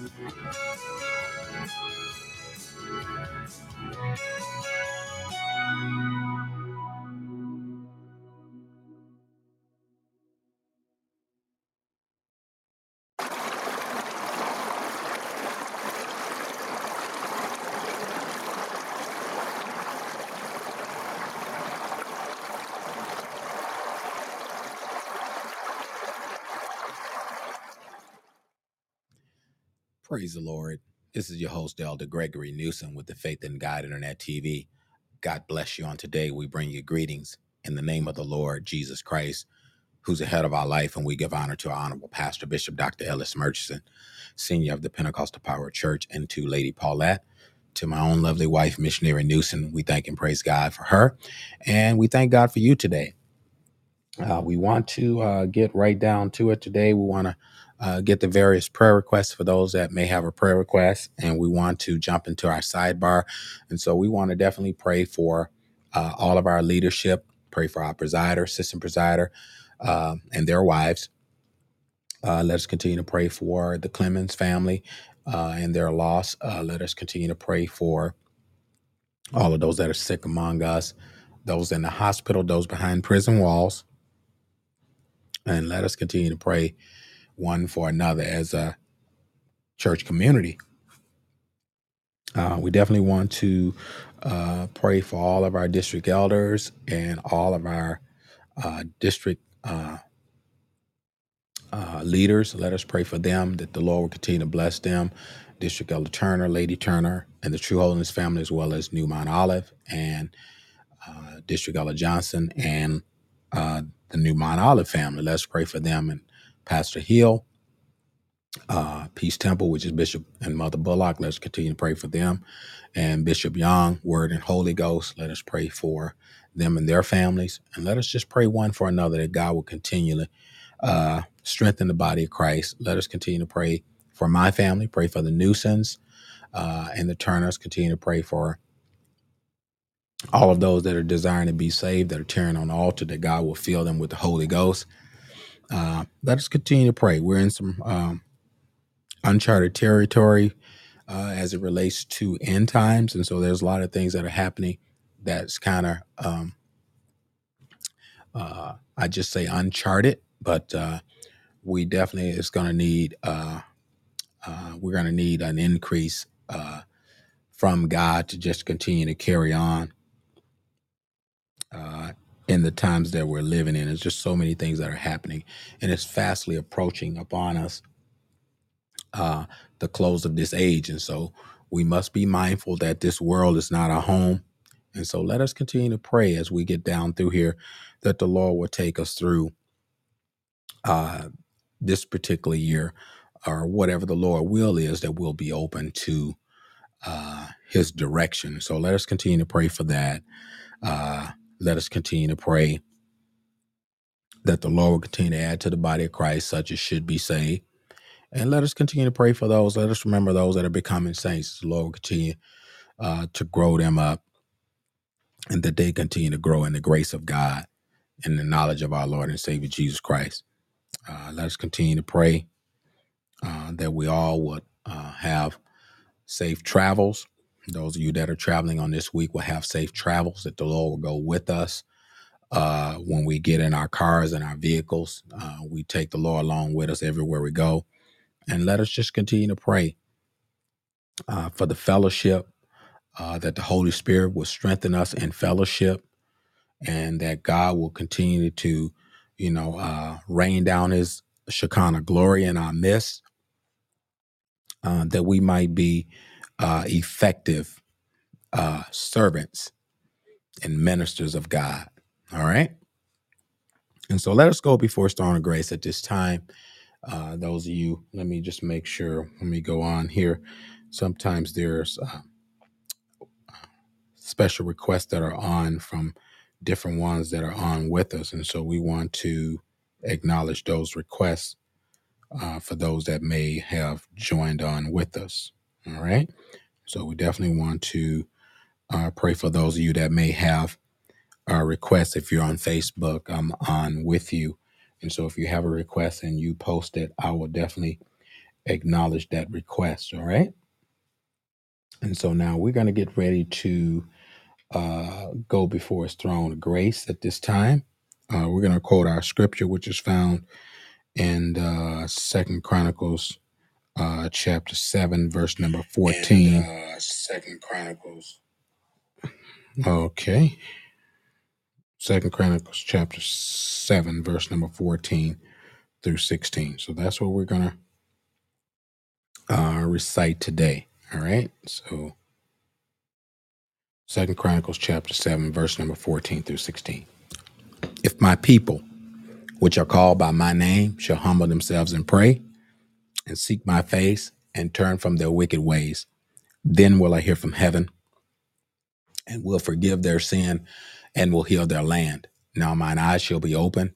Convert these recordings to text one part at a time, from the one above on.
Thank you. Praise the Lord. This is your host, Elder Gregory Newsom with the Faith and God Internet TV. God bless you on today. We bring you greetings in the name of the Lord Jesus Christ, who's ahead of our life, and we give honor to our honorable pastor, Bishop Dr. Ellis Murchison, senior of the Pentecostal Power Church, and to Lady Paulette. To my own lovely wife, Missionary Newsom, we thank and praise God for her. And we thank God for you today. Uh, we want to uh, get right down to it today. We want to uh, get the various prayer requests for those that may have a prayer request, and we want to jump into our sidebar. And so we want to definitely pray for uh, all of our leadership, pray for our presider, assistant presider, um, and their wives. Uh, let's continue to pray for the Clemens family. uh, and their loss. Uh, let us continue to pray for all of those that are sick among us, those in the hospital, those behind prison walls, and let us continue to pray one for another as a church community. Uh, we definitely want to uh, pray for all of our district elders and all of our uh, district uh, uh, leaders. Let us pray for them that the Lord will continue to bless them. District Elder Turner, Lady Turner, and the True Holiness family, as well as New Mount Olive and uh, District Elder Johnson and the New Mount Olive family. Let's pray for them and Pastor Hill, uh, Peace Temple, which is Bishop and Mother Bullock. Let's continue to pray for them. And Bishop Young, Word and Holy Ghost. Let us pray for them and their families. And let us just pray one for another that God will continually uh, strengthen the body of Christ. Let us continue to pray for my family, pray for the Newsoms uh, and the Turners, continue to pray for all of those that are desiring to be saved, that are tearing on the altar, that God will fill them with the Holy Ghost. Uh, let us continue to pray. We're in some um, uncharted territory uh, as it relates to end times. And so there's a lot of things that are happening that's kind of, um, uh, I just say uncharted, but uh, we definitely is going to need, uh, uh, we're going to need an increase uh, from God to just continue to carry on uh, in the times that we're living in. There's just so many things that are happening, and it's fastly approaching upon us uh, the close of this age. And so we must be mindful that this world is not our home. And so let us continue to pray as we get down through here that the Lord will take us through uh, this particular year or whatever the Lord will is that we'll be open to uh, his direction. So let us continue to pray for that. Uh, let us continue to pray that the Lord will continue to add to the body of Christ such as should be saved. And let us continue to pray for those. Let us remember those that are becoming saints. The Lord will continue uh, to grow them up and that they continue to grow in the grace of God and the knowledge of our Lord and Savior Jesus Christ. Uh, let us continue to pray uh, that we all would uh, have safe travels. Those of you that are traveling on this week will have safe travels, that the Lord will go with us. Uh, when we get in our cars and our vehicles, uh, we take the Lord along with us everywhere we go. And let us just continue to pray uh, for the fellowship, uh, that the Holy Spirit will strengthen us in fellowship, and that God will continue to, you know, uh, rain down His Shekinah glory in our midst, uh, that we might be uh, effective uh, servants and ministers of God. All right. And so let us go before throne of grace at this time. Uh, those of you, let me just make sure. Let me go on here. Sometimes there's uh, special requests that are on from different ones that are on with us. And so we want to acknowledge those requests uh, for those that may have joined on with us. All right. So we definitely want to uh, pray for those of you that may have uh, requests. If you're on Facebook, I'm on with you. And so if you have a request and you post it, I will definitely acknowledge that request. All right. And so now we're going to get ready to uh, go before his throne of grace at this time. Uh, we're going to quote our scripture, which is found in uh, Second Chronicles uh, chapter 7, verse number 14. And, uh, Second Chronicles. Okay. Second Chronicles chapter 7, verse number 14 through 16. So that's what we're going to uh, recite today. All right. So Second Chronicles chapter 7, verse number 14 through 16. If my people, which are called by my name, shall humble themselves and pray and seek my face and turn from their wicked ways, then will I hear from heaven and will forgive their sin and will heal their land. Now mine eyes shall be open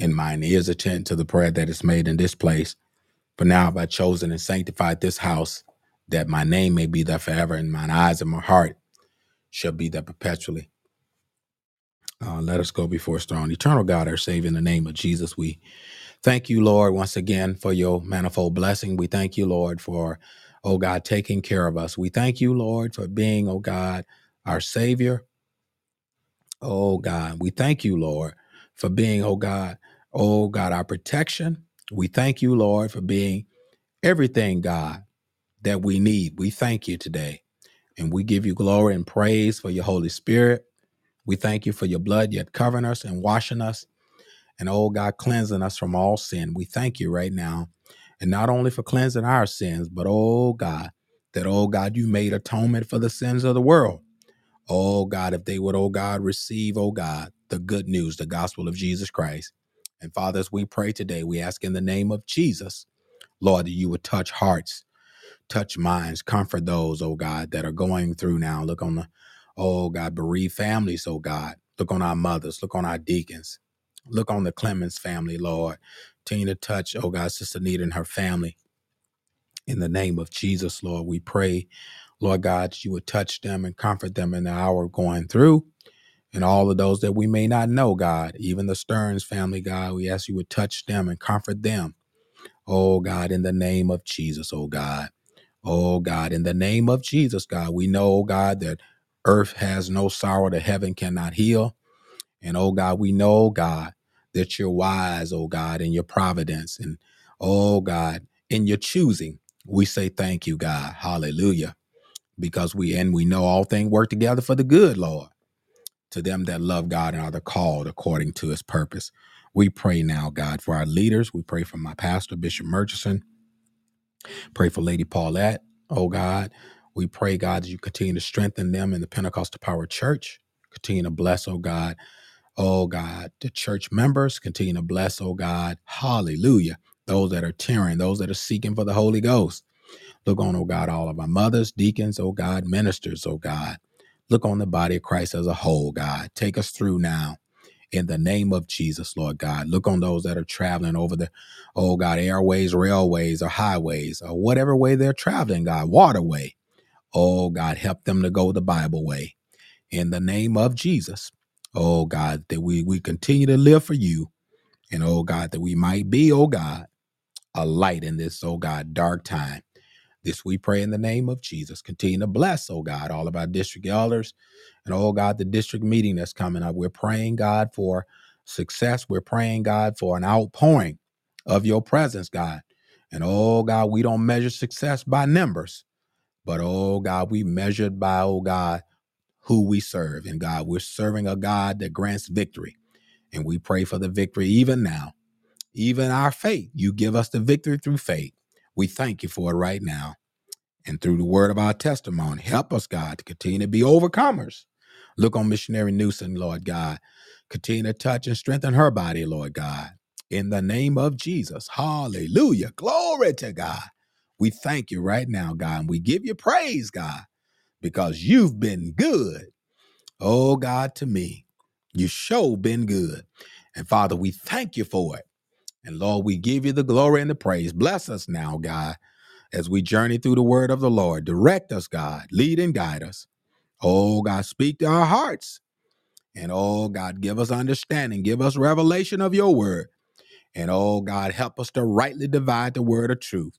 and mine ears attend to the prayer that is made in this place. For now have I chosen and sanctified this house, that my name may be there forever, and mine eyes and my heart shall be there perpetually. Uh, let us go before strong. Eternal God, our Savior, in the name of Jesus, we thank you, Lord, once again for your manifold blessing. We thank you, Lord, for oh God, taking care of us. We thank you, Lord, for being, oh God, our Savior. Oh God, we thank you, Lord, for being, oh God, oh God, our protection. We thank you, Lord, for being everything, God, that we need. We thank you today. And we give you glory and praise for your Holy Spirit. We thank you for your blood yet covering us and washing us. And oh God, cleansing us from all sin. We thank you right now. And not only for cleansing our sins, but oh God, that oh God, you made atonement for the sins of the world. Oh God, if they would, oh God, receive, oh God, the good news, the gospel of Jesus Christ. And Father, as we pray today, we ask in the name of Jesus, Lord, that you would touch hearts, touch minds, comfort those, oh God, that are going through now. Look on the, oh God, bereaved families, oh God. Look on our mothers, look on our deacons, look on the Clemens family, Lord. Continue to touch, oh God, Sister Nita and her family. In the name of Jesus, Lord, we pray, Lord God, you would touch them and comfort them in the hour going through and all of those that we may not know, God, even the Stearns family, God, we ask you would touch them and comfort them. Oh, God, in the name of Jesus, oh, God. Oh, God, in the name of Jesus, God, we know, oh God, that earth has no sorrow that heaven cannot heal. And, oh, God, we know, God, that you're wise, oh, God, in your providence. And, oh, God, in your choosing. We say thank you, God. Hallelujah. Because we, and we know all things work together for the good, Lord to them that love God and are the called according to his purpose. We pray now, God, for our leaders. We pray for my pastor, Bishop Murchison. Pray for Lady Paulette, oh God. We pray, God, that you continue to strengthen them in the Pentecostal Power Church. Continue to bless, oh God. Oh God, the church members. Continue to bless, oh God. Hallelujah. Those that are tearing, those that are seeking for the Holy Ghost. Look on, oh God, all of our mothers, deacons, oh God, ministers, oh God. Look on the body of Christ as a whole, God. Take us through now in the name of Jesus, Lord God. Look on those that are traveling over the, oh God, airways, railways, or highways, or whatever way they're traveling, God, waterway. Oh God, help them to go the Bible way in the name of Jesus. Oh God, that we, we continue to live for you. And oh God, that we might be, oh God, a light in this, oh God, dark time. This we pray in the name of Jesus. Continue to bless, oh God, all of our district elders and oh God, the district meeting that's coming up. We're praying, God, for success. We're praying, God, for an outpouring of your presence, God. And oh God, we don't measure success by numbers, but oh God, we measured by, oh God, who we serve. And God, we're serving a God that grants victory. And we pray for the victory even now. Even our faith, you give us the victory through faith. We thank you for it right now. And through the word of our testimony, help us, God, to continue to be overcomers. Look on missionary Newsom, Lord God. Continue to touch and strengthen her body, Lord God. In the name of Jesus. Hallelujah. Glory to God. We thank you right now, God, and we give you praise, God, because you've been good. Oh, God, to me. You sure been good. And Father, we thank you for it. And Lord, we give you the glory and the praise. Bless us now, God, as we journey through the word of the Lord. Direct us, God. Lead and guide us. Oh, God, speak to our hearts. And oh, God, give us understanding. Give us revelation of your word. And oh, God, help us to rightly divide the word of truth.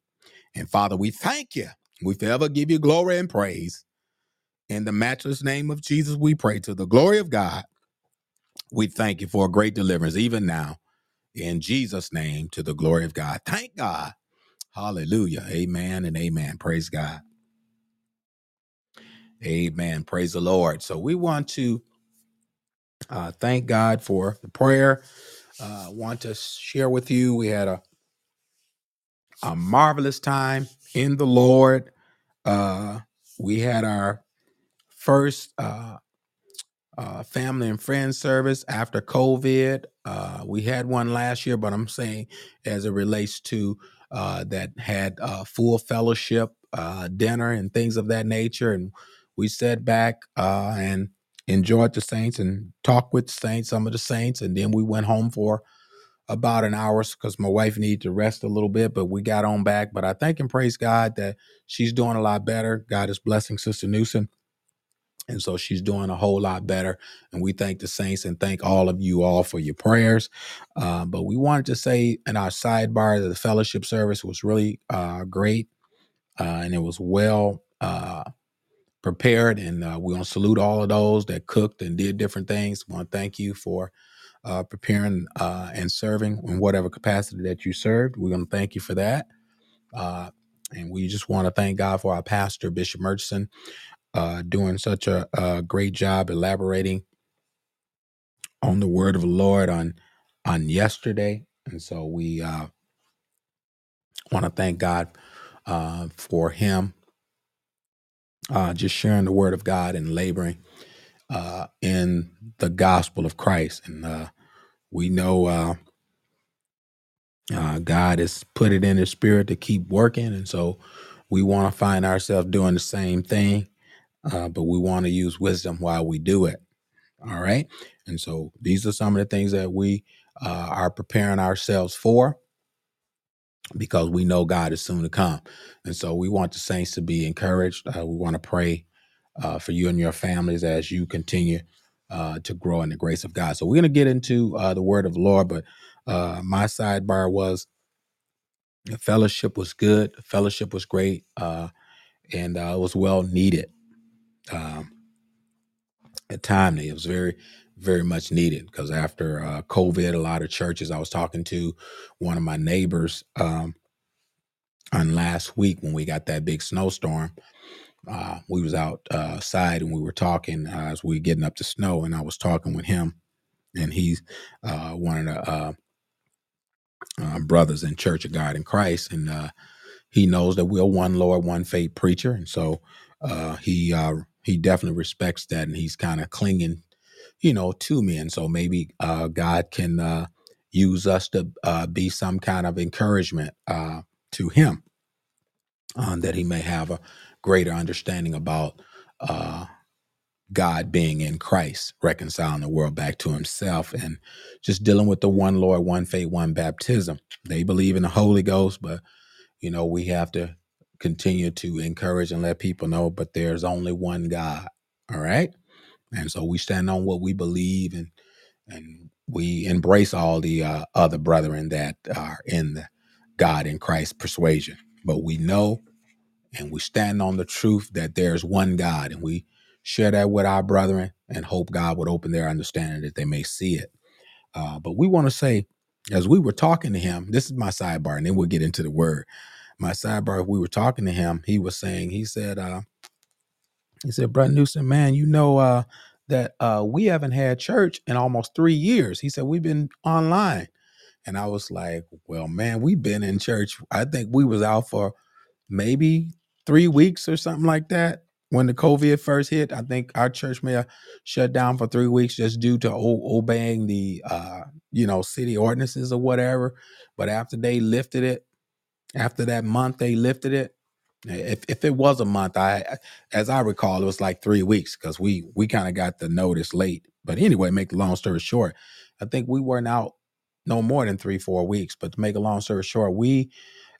And Father, we thank you. We forever give you glory and praise. In the matchless name of Jesus, we pray to the glory of God. We thank you for a great deliverance, even now. In Jesus' name, to the glory of God. Thank God. Hallelujah. Amen and amen. Praise God. Amen. Praise the Lord. So we want to uh, thank God for the prayer. Uh, want to share with you. We had a, a marvelous time in the Lord. Uh, we had our first uh, uh, family and friends service after COVID. Uh, we had one last year, but I'm saying as it relates to uh, that had uh, full fellowship uh, dinner and things of that nature, and we sat back uh, and enjoyed the saints and talked with the saints, some of the saints, and then we went home for about an hour because my wife needed to rest a little bit, but we got on back. But I thank and praise God that she's doing a lot better. God is blessing Sister Newsom and so she's doing a whole lot better. And we thank the saints and thank all of you all for your prayers. Uh, but we wanted to say in our sidebar that the fellowship service was really uh, great. uh, and it was well uh, prepared. And uh, we want to salute all of those that cooked and did different things. We want to thank you for uh, preparing and serving in whatever capacity that you served. We're going to thank you for that. And we just want to thank God for our pastor, Bishop Murchison, uh, doing such a, a great job elaborating on the word of the Lord on on yesterday. And so we uh, want to thank God uh, for him uh, just sharing the word of God and laboring uh, in the gospel of Christ. And uh, we know God has put it in his spirit to keep working. And so we want to find ourselves doing the same thing, uh, but we want to use wisdom while we do it. All right. And so these are some of the things that we uh, are preparing ourselves for because we know God is soon to come. And so we want the saints to be encouraged. Uh, we want to pray uh, for you and your families as you continue uh, to grow in the grace of God. So we're going to get into uh, the word of the Lord, but uh, my sidebar was the fellowship was good, the fellowship was great, uh, and it was well needed. Um, timely, it was very, very much needed because after uh, COVID, a lot of churches. I was talking to one of my neighbors um, on last week when we got that big snowstorm uh, we was outside and we were talking uh, as we were getting up to snow, and I was talking with him, and he's uh, one of the uh, uh, brothers in Church of God in Christ, and uh, he knows that we're one Lord, one faith preacher, and so he he definitely respects that, and he's kind of clinging, you know, to me, and so maybe uh, God can uh, use us to uh, be some kind of encouragement uh, to him um, that he may have a greater understanding about uh, God being in Christ, reconciling the world back to himself, and just dealing with the one Lord, one faith, one baptism. They believe in the Holy Ghost, but you know, we have to continue to encourage and let people know, but there's only one God. All right. And so we stand on what we believe and and we embrace all the uh, other brethren that are in the God in Christ persuasion. But we know and we stand on the truth that there's one God, and we share that with our brethren and hope God would open their understanding that they may see it. Uh, but we want to say, as we were talking to him, this is my sidebar, and then we'll get into the word. My sidebar, we were talking to him, he was saying, he said, uh, he said, Brother Newsom, man, you know uh, that uh, we haven't had church in almost three years. He said, we've been online. And I was like, well, man, we've been in church. I think we was out for maybe three weeks or something like that when the COVID first hit. I think our church may have shut down for three weeks just due to o- obeying the uh, you know city ordinances or whatever. But after they lifted it, after that month they lifted it. If if it was a month, I as I recall, it was like three weeks because we we kind of got the notice late. But anyway, make the long story short, I think we weren't out no more than three four weeks. But to make a long story short, we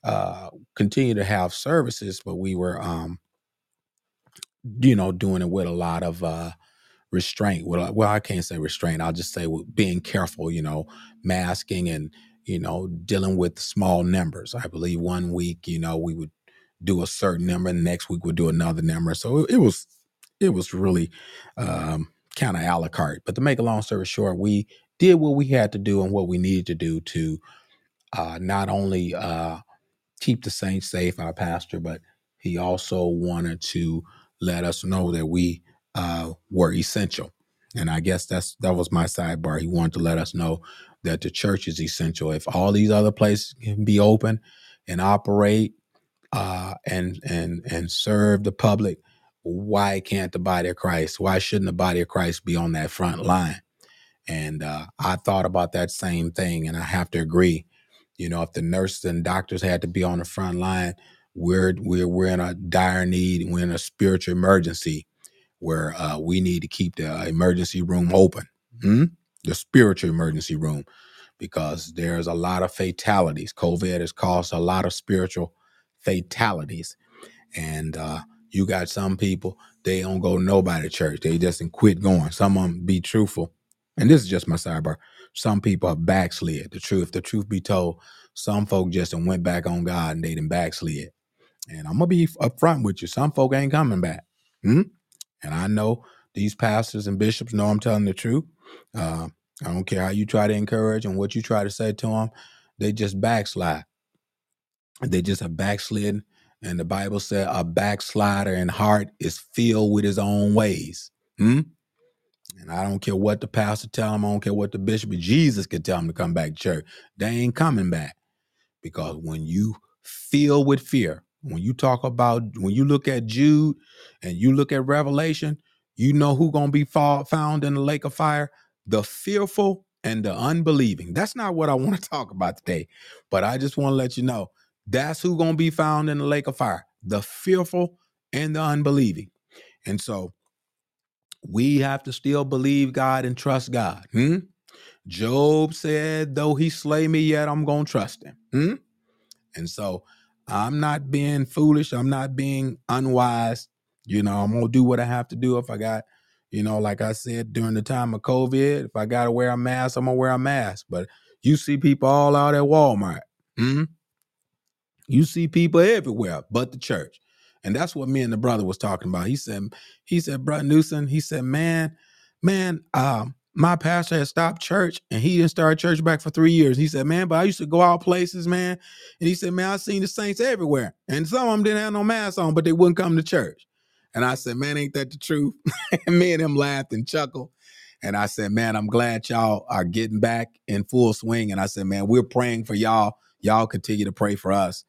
uh, continue to have services, but we were, um, you know, doing it with a lot of uh, restraint. Well, well, I can't say restraint. I'll just say being careful. You know, masking and you know dealing with small numbers. I believe one week, you know, we would do a certain number, and next week we'd do another number. So it, it was, it was really um, kind of a la carte. But to make a long story short, we did what we had to do and what we needed to do to uh, not only uh, keep the saints safe, our pastor, but he also wanted to let us know that we uh, were essential. And I guess that's that was my sidebar. He wanted to let us know that the church is essential. If all these other places can be open and operate uh, and and and serve the public, why can't the body of Christ? Why shouldn't the body of Christ be on that front line? And uh, I thought about that same thing, and I have to agree you know, if the nurses and doctors had to be on the front line, we're we're we're in a dire need. We're in a spiritual emergency where uh, we need to keep the emergency room open, hmm? The spiritual emergency room, because there's a lot of fatalities. COVID has caused a lot of spiritual fatalities, and uh, you got some people they don't go nobody church. They just quit going. Some of them be truthful, and this is just my sidebar. Some people have backslid. The truth, the truth be told, some folk just and went back on God and they didn't backslid. And I'm gonna be upfront with you. Some folk ain't coming back. Hmm? And I know these pastors and bishops know I'm telling the truth. Uh, I don't care how you try to encourage and what you try to say to them. They just backslide. They just have backslidden. And the Bible said a backslider in heart is filled with his own ways. Hmm? And I don't care what the pastor tell him. I don't care what the bishop. Jesus could tell him to come back to church. They ain't coming back because when you feel with fear, when you talk about, when you look at Jude and you look at Revelation, you know who gonna be found in the lake of fire? The fearful and the unbelieving. That's not what I want to talk about today, but I just want to let you know that's who gonna be found in the lake of fire. The fearful and the unbelieving. And so we have to still believe God and trust God. hmm? Job said, though he slay me yet, I'm gonna trust him. Hmm? And so I'm not being foolish. I'm not being unwise. You know, I'm gonna do what I have to do. If I got, you know, like I said during the time of COVID, if I gotta wear a mask, I'm gonna wear a mask. But you see people all out at Walmart. hmm? You see people everywhere but the church. And that's what me and the brother was talking about. He said, he said, Brother Newsom, he said, man, man, um, my pastor had stopped church and he didn't start church back for three years. He said, man, but I used to go out places, man. And he said, man, I seen the saints everywhere. And some of them didn't have no mask on, but they wouldn't come to church. And I said, man, ain't that the truth? and me and him laughed and chuckled. And I said, man, I'm glad y'all are getting back in full swing. And I said, man, we're praying for y'all. Y'all continue to pray for us.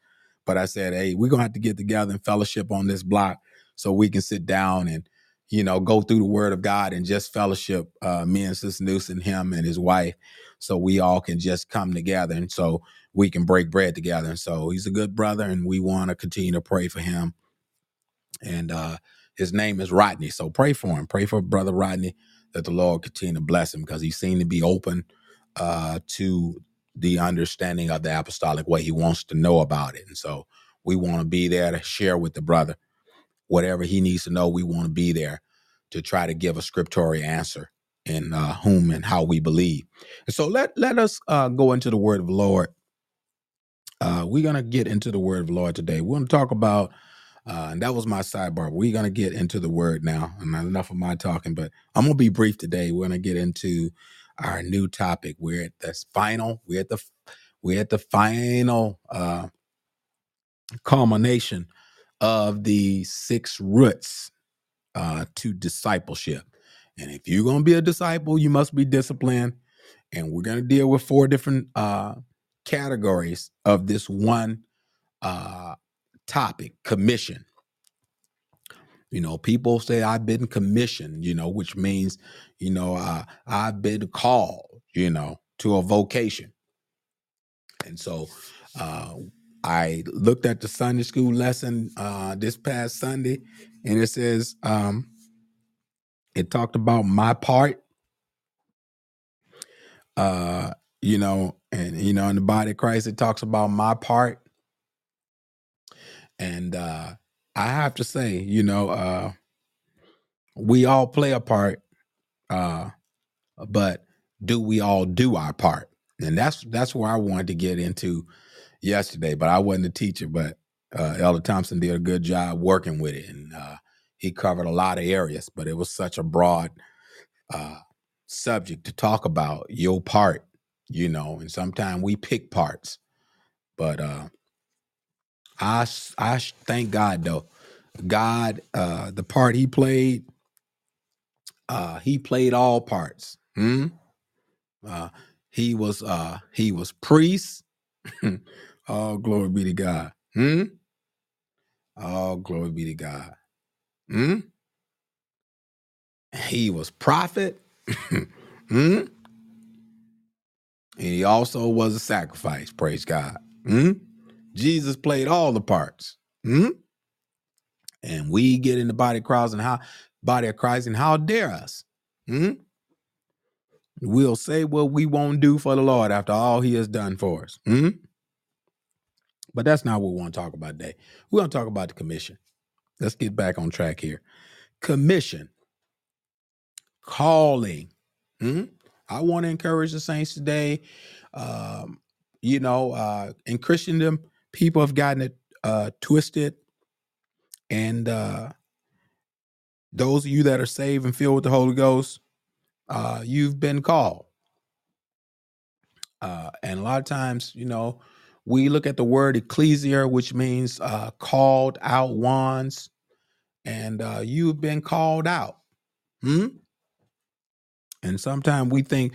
But I said, hey, we're gonna have to get together and fellowship on this block so we can sit down and, you know, go through the word of God and just fellowship uh me and Sister Newsom, him and his wife, so we all can just come together and so we can break bread together. And so he's a good brother and we want to continue to pray for him. And uh his name is Rodney. So pray for him. Pray for brother Rodney that the Lord continue to bless him because he seemed to be open uh to the understanding of the apostolic way. He wants to know about it. And so we want to be there to share with the brother whatever he needs to know. We want to be there to try to give a scriptorial answer in uh, whom and how we believe. And so let let us uh, go into the word of the Lord. Uh, we're gonna get into the word of the Lord today. We're gonna talk about, uh, and that was my sidebar. We're gonna get into the word now. And not enough of my talking, but I'm gonna be brief today. We're gonna get into our new topic. We're at the final. We're at the we're at the final uh, culmination of the six roots uh, to discipleship. And if you're going to be a disciple, you must be disciplined. And we're going to deal with four different uh, categories of this one uh, topic commission. You know, people say, I've been commissioned, you know, which means, you know, uh, I've been called, you know, to a vocation. And so uh, I looked at the Sunday school lesson uh, this past Sunday, and it says, um, it talked about my part, uh, you know, and, you know, in the body of Christ, it talks about my part. And uh, I have to say, you know, uh, we all play a part, uh, but do we all do our part? And that's that's where I wanted to get into yesterday, but I wasn't a teacher, but uh, Elder Thompson did a good job working with it, and uh, he covered a lot of areas. But it was such a broad uh, subject to talk about your part, you know. And sometimes we pick parts, but uh, I I thank God though, God, uh, the part He played, uh, He played all parts. Hmm? Uh, he was uh, he was priest. all glory be to God. Hmm? All glory be to God. Hmm? He was prophet. hmm? And he also was a sacrifice. Praise God. Hmm? Jesus played all the parts. Hmm? And we get in the body of Christ and how body of Christ and how dare us? Hmm? We'll say what we won't do for the Lord after all he has done for us. Hmm? But that's not what we want to talk about today. We want to talk about the commission. Let's get back on track here. Commission, calling. Hmm? I want to encourage the saints today. Um, you know, uh, in Christendom, people have gotten it uh, twisted. And uh, those of you that are saved and filled with the Holy Ghost, uh, you've been called. Uh, and a lot of times, you know, we look at the word ecclesia, which means uh, called out ones, and uh, you've been called out. Hmm? And sometimes we think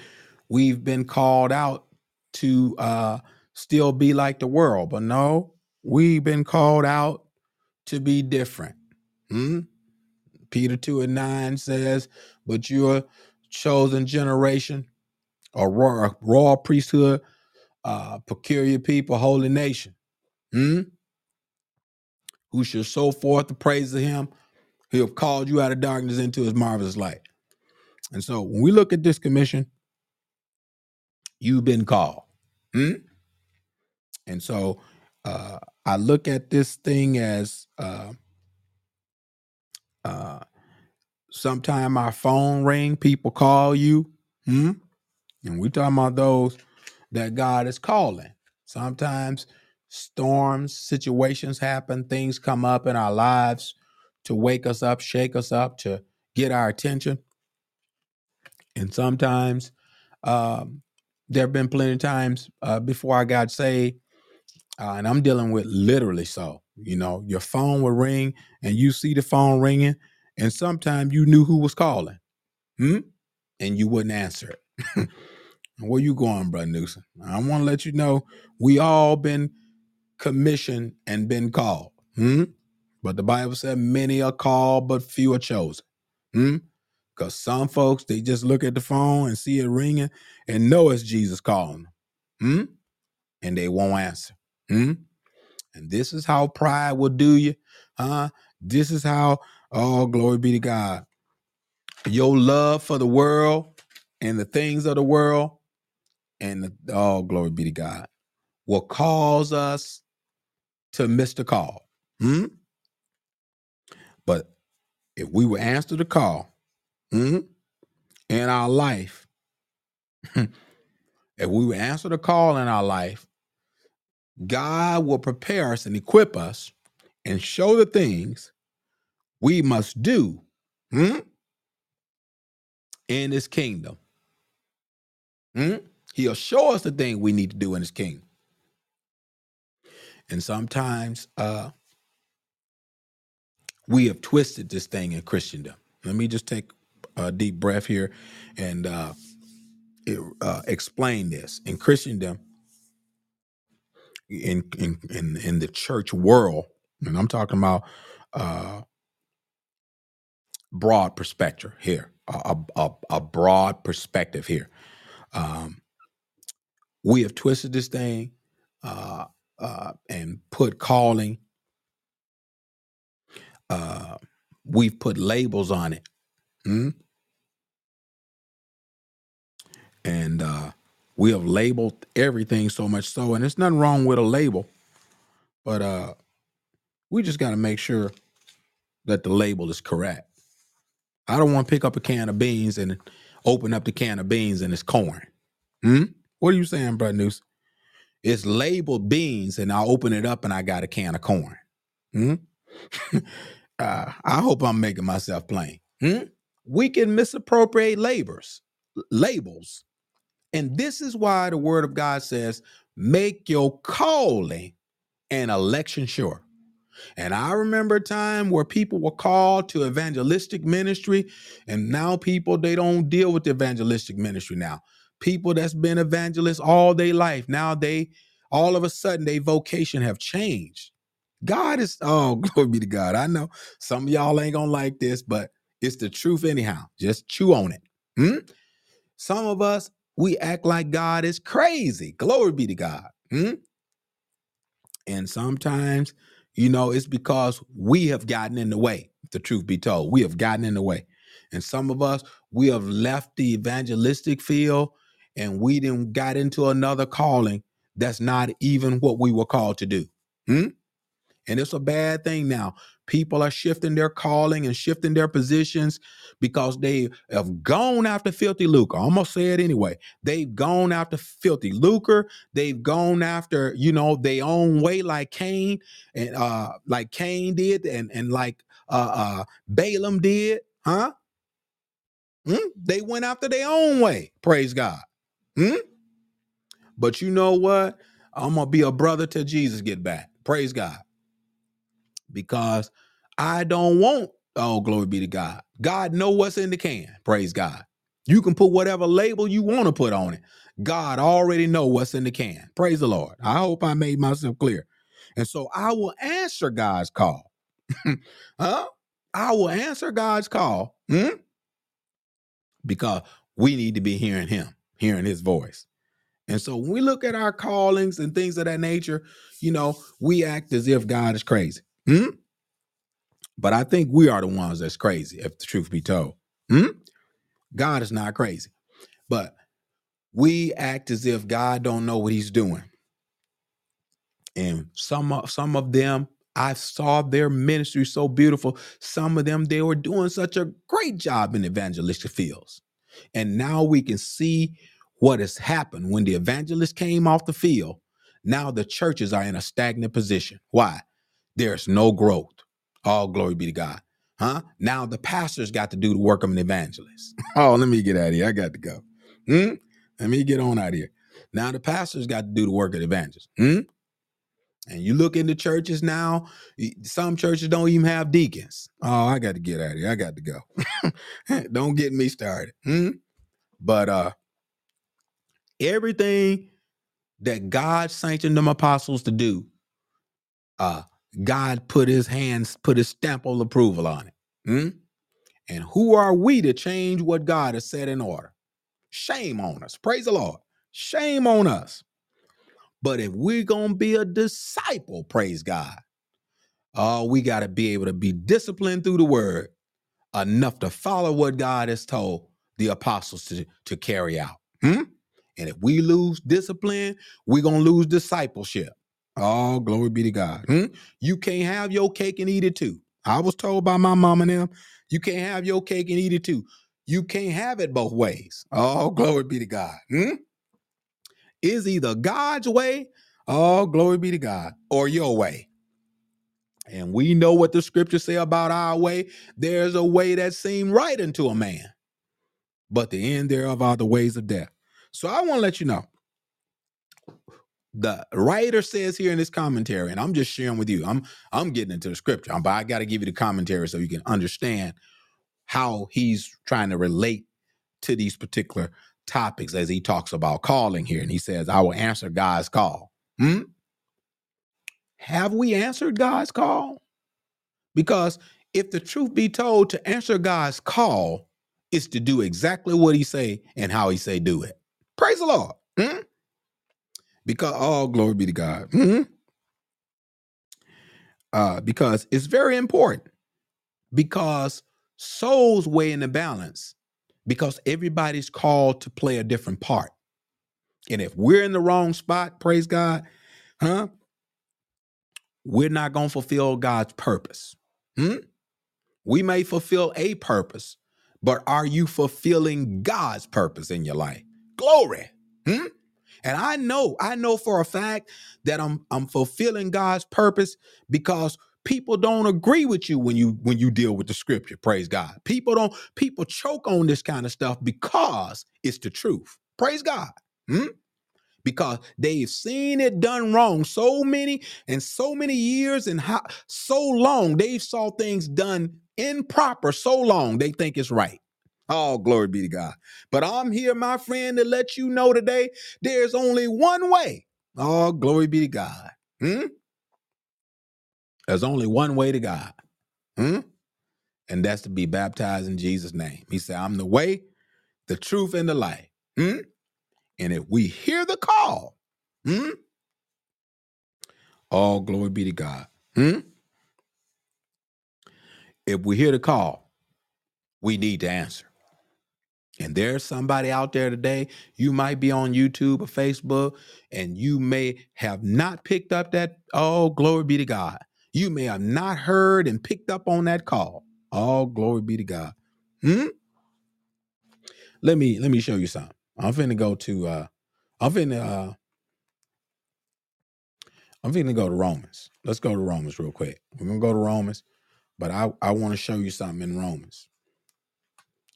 we've been called out to uh, still be like the world, but no, we've been called out to be different. Hmm? Peter 2 and 9 says, But you're chosen generation, a royal, royal priesthood, uh, peculiar people, holy nation, hmm? who shall show forth the praise of him who have called you out of darkness into his marvelous light. And so when we look at this commission, you've been called. Hmm? And so uh, I look at this thing as uh, uh, sometime our phone ring, people call you. Hmm? And we talking about those that God is calling. Sometimes storms, situations happen, things come up in our lives to wake us up, shake us up, to get our attention. And sometimes um, there have been plenty of times uh, before I got saved, uh, and I'm dealing with literally so. You know, your phone will ring and you see the phone ringing, and sometimes you knew who was calling, hmm? and you wouldn't answer it. Where you going, brother Newsom? I want to let you know we all been commissioned and been called. Hmm? But the Bible said many are called, but few are chosen. Hmm? Because some folks they just look at the phone and see it ringing and know it's Jesus calling them. Hmm? And they won't answer. Hmm? And this is how pride will do you. Huh? This is how, oh, glory be to God. Your love for the world and the things of the world and the, oh, glory be to God, will cause us to miss the call. Hmm? But if we would answer the call hmm, in our life, if we would answer the call in our life, God will prepare us and equip us and show the things we must do hmm, in his kingdom. Hmm? He'll show us the thing we need to do in his kingdom. And sometimes uh, we have twisted this thing in Christendom. Let me just take a deep breath here and uh, it, uh, explain this. In Christendom, in, in in in the church world, and I'm talking about uh, broad perspective here, a, a, a broad perspective here. Um, we have twisted this thing uh, uh, and put calling. Uh, we've put labels on it, hmm? and uh, we have labeled everything so much so. And there's nothing wrong with a label, but uh, we just got to make sure that the label is correct. I don't want to pick up a can of beans and open up the can of beans and it's corn. Hmm? What are you saying, Brother News? It's labeled beans, and I open it up and I got a can of corn. Hmm? uh, I hope I'm making myself plain. Hmm? We can misappropriate labors, labels. And this is why the word of God says, make your calling and election sure. And I remember a time where people were called to evangelistic ministry, and now people they don't deal with the evangelistic ministry now. People that's been evangelists all their life, now they all of a sudden their vocation have changed. God is oh glory be to God. I know some of y'all ain't gonna like this, but it's the truth anyhow. Just chew on it. Hmm? Some of us we act like God is crazy. Glory be to God. Hmm? And sometimes, you know, it's because we have gotten in the way. The truth be told, we have gotten in the way. And some of us, we have left the evangelistic field and we then got into another calling that's not even what we were called to do. Hmm? And it's a bad thing now. People are shifting their calling and shifting their positions because they have gone after filthy lucre. I'm gonna say it anyway. They've gone after filthy lucre. They've gone after, you know, their own way, like Cain and uh like Cain did, and and like uh uh Balaam did, huh? Hmm? They went after their own way. Praise God. Hmm? But you know what? I'm gonna be a brother till Jesus get back. Praise God. Because I don't want, oh, glory be to God. God know what's in the can. Praise God. You can put whatever label you want to put on it. God already know what's in the can. Praise the Lord. I hope I made myself clear. And so I will answer God's call. huh? I will answer God's call. Hmm? Because we need to be hearing him, hearing his voice. And so when we look at our callings and things of that nature, you know, we act as if God is crazy. Hmm? But I think we are the ones that's crazy, if the truth be told. Hmm? God is not crazy. But we act as if God don't know what he's doing. And some of some of them, I saw their ministry so beautiful. Some of them, they were doing such a great job in evangelistic fields. And now we can see what has happened when the evangelists came off the field. Now the churches are in a stagnant position. Why? There's no growth. All glory be to God. Huh? Now the pastors got to do the work of an evangelist. oh, let me get out of here. I got to go. Hmm? Let me get on out of here. Now the pastors got to do the work of the evangelist. Hmm? And you look into churches now, some churches don't even have deacons. Oh, I got to get out of here. I got to go. don't get me started. Hmm? But uh everything that God sanctioned them apostles to do, uh, God put his hands, put his stamp of approval on it. Hmm? And who are we to change what God has set in order? Shame on us. Praise the Lord. Shame on us. But if we're going to be a disciple, praise God, oh, we got to be able to be disciplined through the word enough to follow what God has told the apostles to, to carry out. Hmm? And if we lose discipline, we're going to lose discipleship. Oh, glory be to God. Hmm? You can't have your cake and eat it too. I was told by my mom and them, you can't have your cake and eat it too. You can't have it both ways. Oh, glory be to God. Hmm? Is either God's way, oh, glory be to God, or your way. And we know what the scriptures say about our way. There's a way that seemed right unto a man, but the end thereof are the ways of death. So I want to let you know the writer says here in this commentary, and I'm just sharing with you. I'm I'm getting into the scripture, but I got to give you the commentary so you can understand how he's trying to relate to these particular topics as he talks about calling here. And he says, I will answer God's call. Hmm? Have we answered God's call? Because if the truth be told, to answer God's call is to do exactly what he say and how he say do it. Praise the Lord. Hmm? Because all glory be to God. Hmm? Uh, because it's very important. Because souls weigh in the balance. Because everybody's called to play a different part. And if we're in the wrong spot, praise God, huh? We're not going to fulfill God's purpose. Hmm? We may fulfill a purpose, but are you fulfilling God's purpose in your life? Glory. Hmm? And I know, I know for a fact that I'm I'm fulfilling God's purpose because people don't agree with you when you when you deal with the scripture. Praise God. People don't people choke on this kind of stuff because it's the truth. Praise God. Hmm? Because they've seen it done wrong so many and so many years and how so long they've saw things done improper so long they think it's right. Oh, glory be to God. But I'm here, my friend, to let you know today there's only one way. All glory be to God. Hmm? There's only one way to God. Hmm? And that's to be baptized in Jesus' name. He said, I'm the way, the truth, and the life. Hmm? And if we hear the call, hmm? all glory be to God. Hmm? If we hear the call, we need to answer. And there's somebody out there today, you might be on YouTube or Facebook, and you may have not picked up that, oh, glory be to God. You may have not heard and picked up on that call. All glory be to God. Hmm? Let me let me show you something. I'm finna go to uh I'm finna uh I'm finna go to Romans. Let's go to Romans real quick. We're gonna go to Romans, but I, I want to show you something in Romans.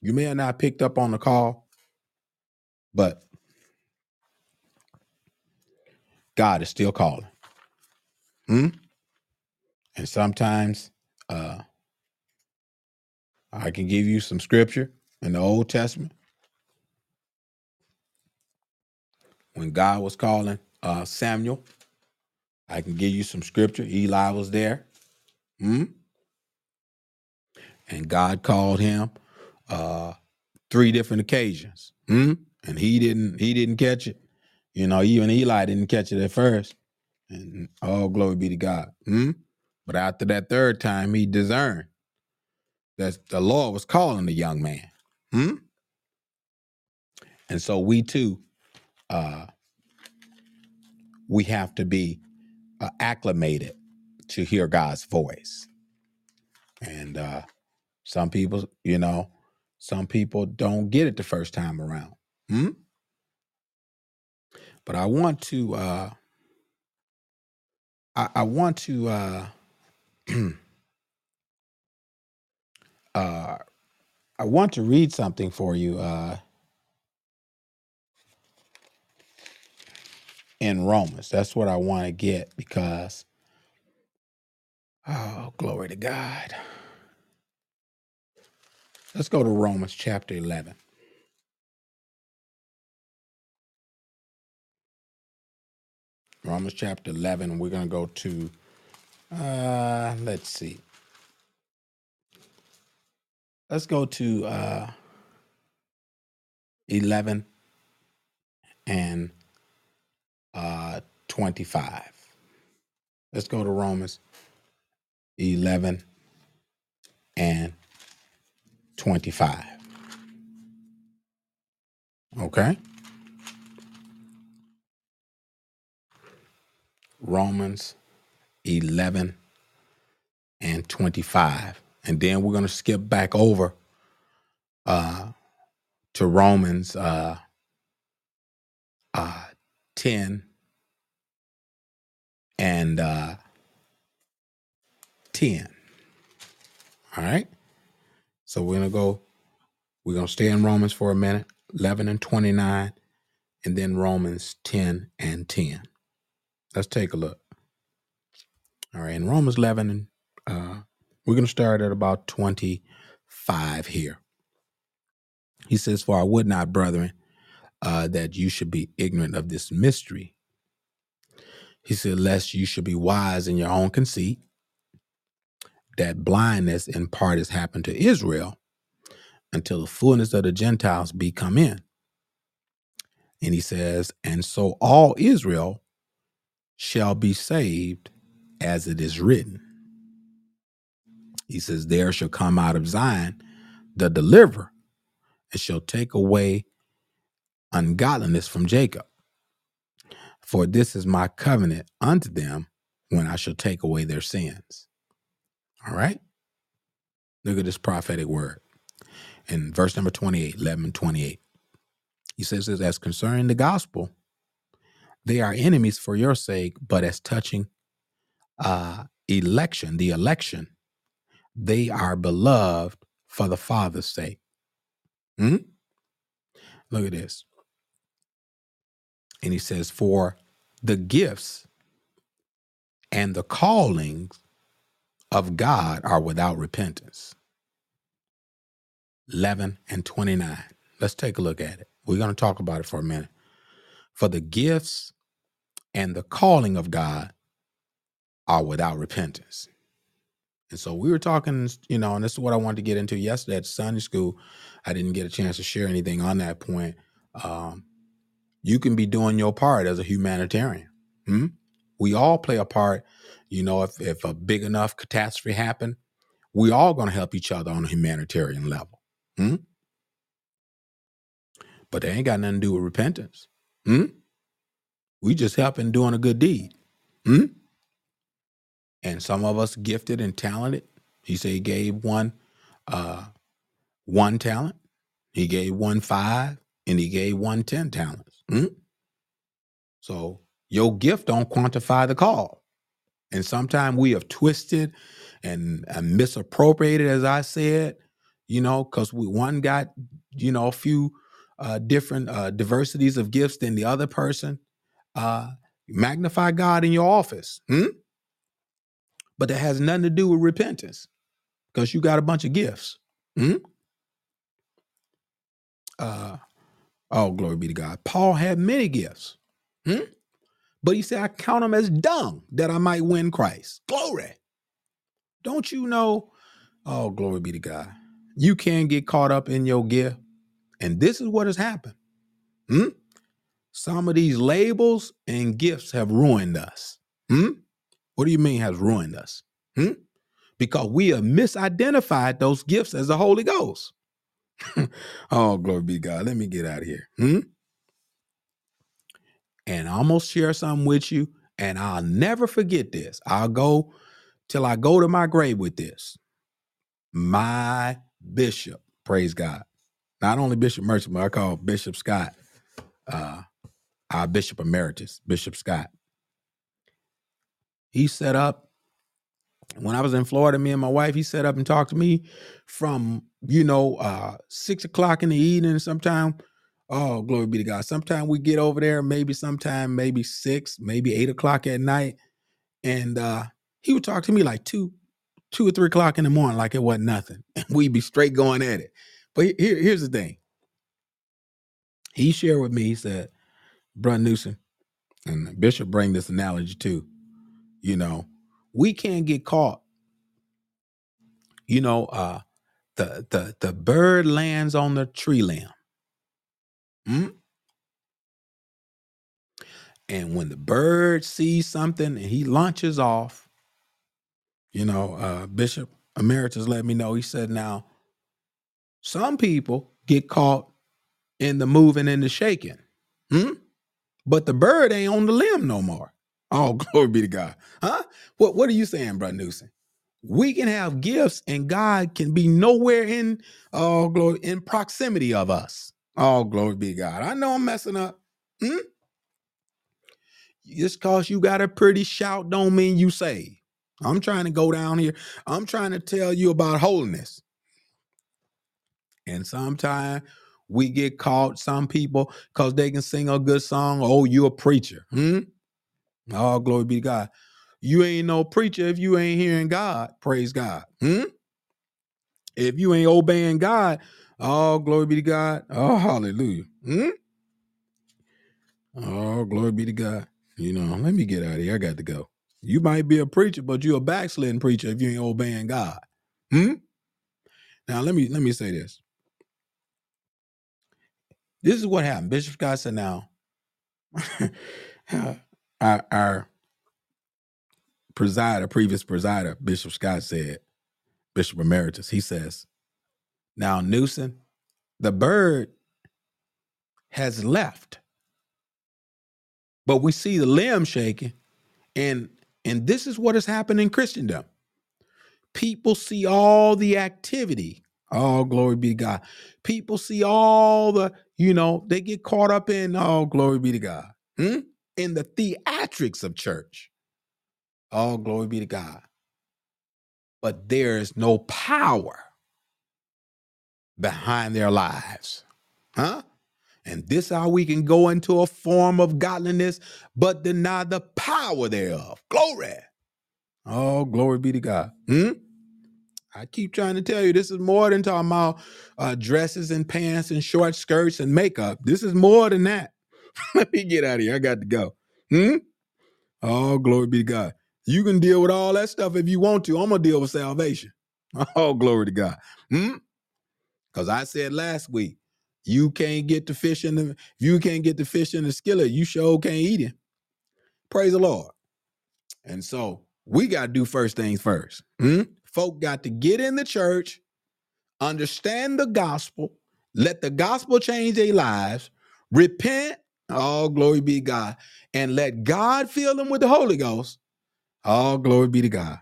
You may have not picked up on the call, but God is still calling. Hmm? And sometimes uh I can give you some scripture in the Old Testament when God was calling uh Samuel. I can give you some scripture. Eli was there. Hmm? And God called him uh three different occasions. Hmm? And he didn't he didn't catch it. You know, even Eli didn't catch it at first. And all glory be to God. Hmm? But after that third time, he discerned that the Lord was calling the young man. Hmm? And so we too, uh, we have to be uh, acclimated to hear God's voice. And uh, some people, you know, some people don't get it the first time around. Hmm? But I want to, uh, I, I want to, uh, uh, I want to read something for you uh, in Romans. That's what I want to get because, oh, glory to God. Let's go to Romans chapter 11. Romans chapter 11. We're going to go to, uh, let's see. Let's go to uh, 11 and uh, 25. Let's go to Romans 11 and 25. Okay? Romans 11 and 25. And then we're going to skip back over uh, to Romans uh, uh, 10 and uh, 10. All right? So we're going to go, we're going to stay in Romans for a minute, 11 and 29, and then Romans 10 and 10. Let's take a look. All right, in Romans 11, and uh, we're going to start at about 25 here. He says, For I would not, brethren, uh, that you should be ignorant of this mystery. He said, Lest you should be wise in your own conceit, that blindness in part has happened to Israel until the fullness of the Gentiles be come in. And he says, And so all Israel shall be saved as it is written. He says, There shall come out of Zion the deliverer, and shall take away ungodliness from Jacob. For this is my covenant unto them when I shall take away their sins. All right? Look at this prophetic word. In verse number 28, 11 28, he says this, as concerning the gospel, they are enemies for your sake, but as touching uh, election, the election, they are beloved for the Father's sake. Hmm? Look at this. And he says, For the gifts and the callings of God are without repentance. 11 and 29. Let's take a look at it. We're going to talk about it for a minute. For the gifts and the calling of God are without repentance. And so we were talking, you know, and this is what I wanted to get into yesterday at Sunday school. I didn't get a chance to share anything on that point. Um, you can be doing your part as a humanitarian. Hmm? We all play a part. You know, if, if a big enough catastrophe happened, we all going to help each other on a humanitarian level. Hmm? But they ain't got nothing to do with repentance. Hmm? We just helping doing a good deed. Hmm? And some of us gifted and talented. He said he gave one uh one talent, he gave one five, and he gave one ten talents. Hmm? So your gift don't quantify the call. And sometimes we have twisted and, and misappropriated, as I said, you know, because we one got, you know, a few uh, different uh, diversities of gifts than the other person. Uh, magnify God in your office. Hmm? But that has nothing to do with repentance because you got a bunch of gifts. Hmm? Uh, oh, glory be to God. Paul had many gifts. Hmm? But he said, I count them as dung that I might win Christ. Glory. Don't you know? Oh, glory be to God. You can get caught up in your gift. And this is what has happened. Hmm? Some of these labels and gifts have ruined us. Hmm? What do you mean has ruined us? Hmm? Because we have misidentified those gifts as the Holy Ghost. oh, glory be to God. Let me get out of here. Hmm? And I'm to share something with you. And I'll never forget this. I'll go till I go to my grave with this. My bishop, praise God. Not only Bishop Merchant, but I call Bishop Scott, uh, our Bishop Emeritus, Bishop Scott. He set up when I was in Florida, me and my wife, he set up and talked to me from, you know, uh, six o'clock in the evening sometime. Oh, glory be to God. Sometime we get over there, maybe sometime, maybe six, maybe eight o'clock at night. And uh he would talk to me like two, two or three o'clock in the morning, like it wasn't nothing. And we'd be straight going at it. But here, here's the thing. He shared with me, he said, Brother Newsom, and Bishop bring this analogy too. You know, we can't get caught. You know, uh the the the bird lands on the tree limb. Hmm? And when the bird sees something and he launches off, you know, uh, Bishop Emeritus let me know. He said, now, some people get caught in the moving and the shaking. Hmm? But the bird ain't on the limb no more. Oh, glory be to God. Huh? What what are you saying, Brother Newsom? We can have gifts and God can be nowhere in oh glory in proximity of us. Oh, glory be to God. I know I'm messing up. Hmm? Just cause you got a pretty shout don't mean you saved. I'm trying to go down here. I'm trying to tell you about holiness. And sometimes we get caught, some people, because they can sing a good song. Oh, you a preacher. Hmm? Oh, glory be to God. You ain't no preacher if you ain't hearing God. Praise God. Hmm? If you ain't obeying God, oh, glory be to God. Oh, hallelujah. Hmm? Oh, glory be to God. You know, let me get out of here. I got to go. You might be a preacher, but you're a backsliding preacher if you ain't obeying God. Hmm? Now let me let me say this. This is what happened. Bishop Scott said now our, our presider, previous presider, Bishop Scott said, Bishop Emeritus, he says, now Newsom, the bird has left. But we see the limb shaking, and and this is what has happened in Christendom. People see all the activity. Oh, glory be to God. People see all the, you know, they get caught up in, oh, glory be to God, hmm? in the theatrics of church. Oh, glory be to God. But there is no power behind their lives. Huh? And this how we can go into a form of godliness, but deny the power thereof. Glory. Oh, glory be to God. Hmm? I keep trying to tell you, this is more than talking about uh, dresses and pants and short skirts and makeup. This is more than that. Let me get out of here. I got to go. Hmm? Oh, glory be to God. You can deal with all that stuff if you want to. I'm gonna deal with salvation. Oh, glory to God. Hmm? Because I said last week, you can't get the fish in the if you can't get the fish in the skillet, you sure can't eat it. Praise the Lord. And so we got to do first things first. Hmm? Folk got to get in the church, understand the gospel, let the gospel change their lives, repent, all glory be God, and let God fill them with the Holy Ghost. All glory be to God.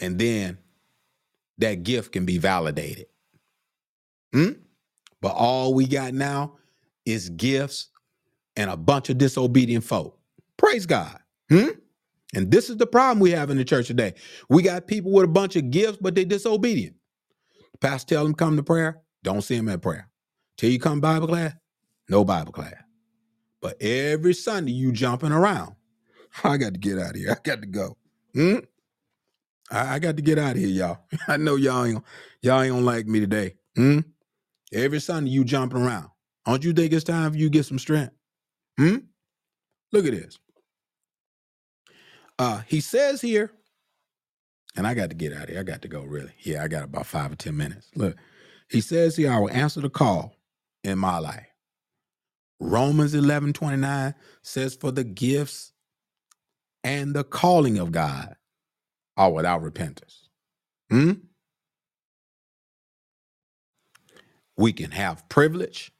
And then that gift can be validated. Hmm? But all we got now is gifts and a bunch of disobedient folk. Praise God. Hmm? And this is the problem we have in the church today. We got people with a bunch of gifts, but they're disobedient. Pastor tell them come to prayer, don't see them at prayer. Till you come Bible class, no Bible class. But every Sunday you jumping around. I got to get out of here. I got to go. Hmm? I, I got to get out of here, y'all. I know y'all ain't y'all ain't gonna like me today. Hmm? Every Sunday you jumping around. Don't you think it's time for you get some strength? Hmm? Look at this. Uh, he says here, and I got to get out of here. I got to go, really. Yeah, I got about five or 10 minutes. Look, he says here, I will answer the call in my life. Romans 11 29 says, For the gifts and the calling of God are without repentance. Hmm? We can have privilege.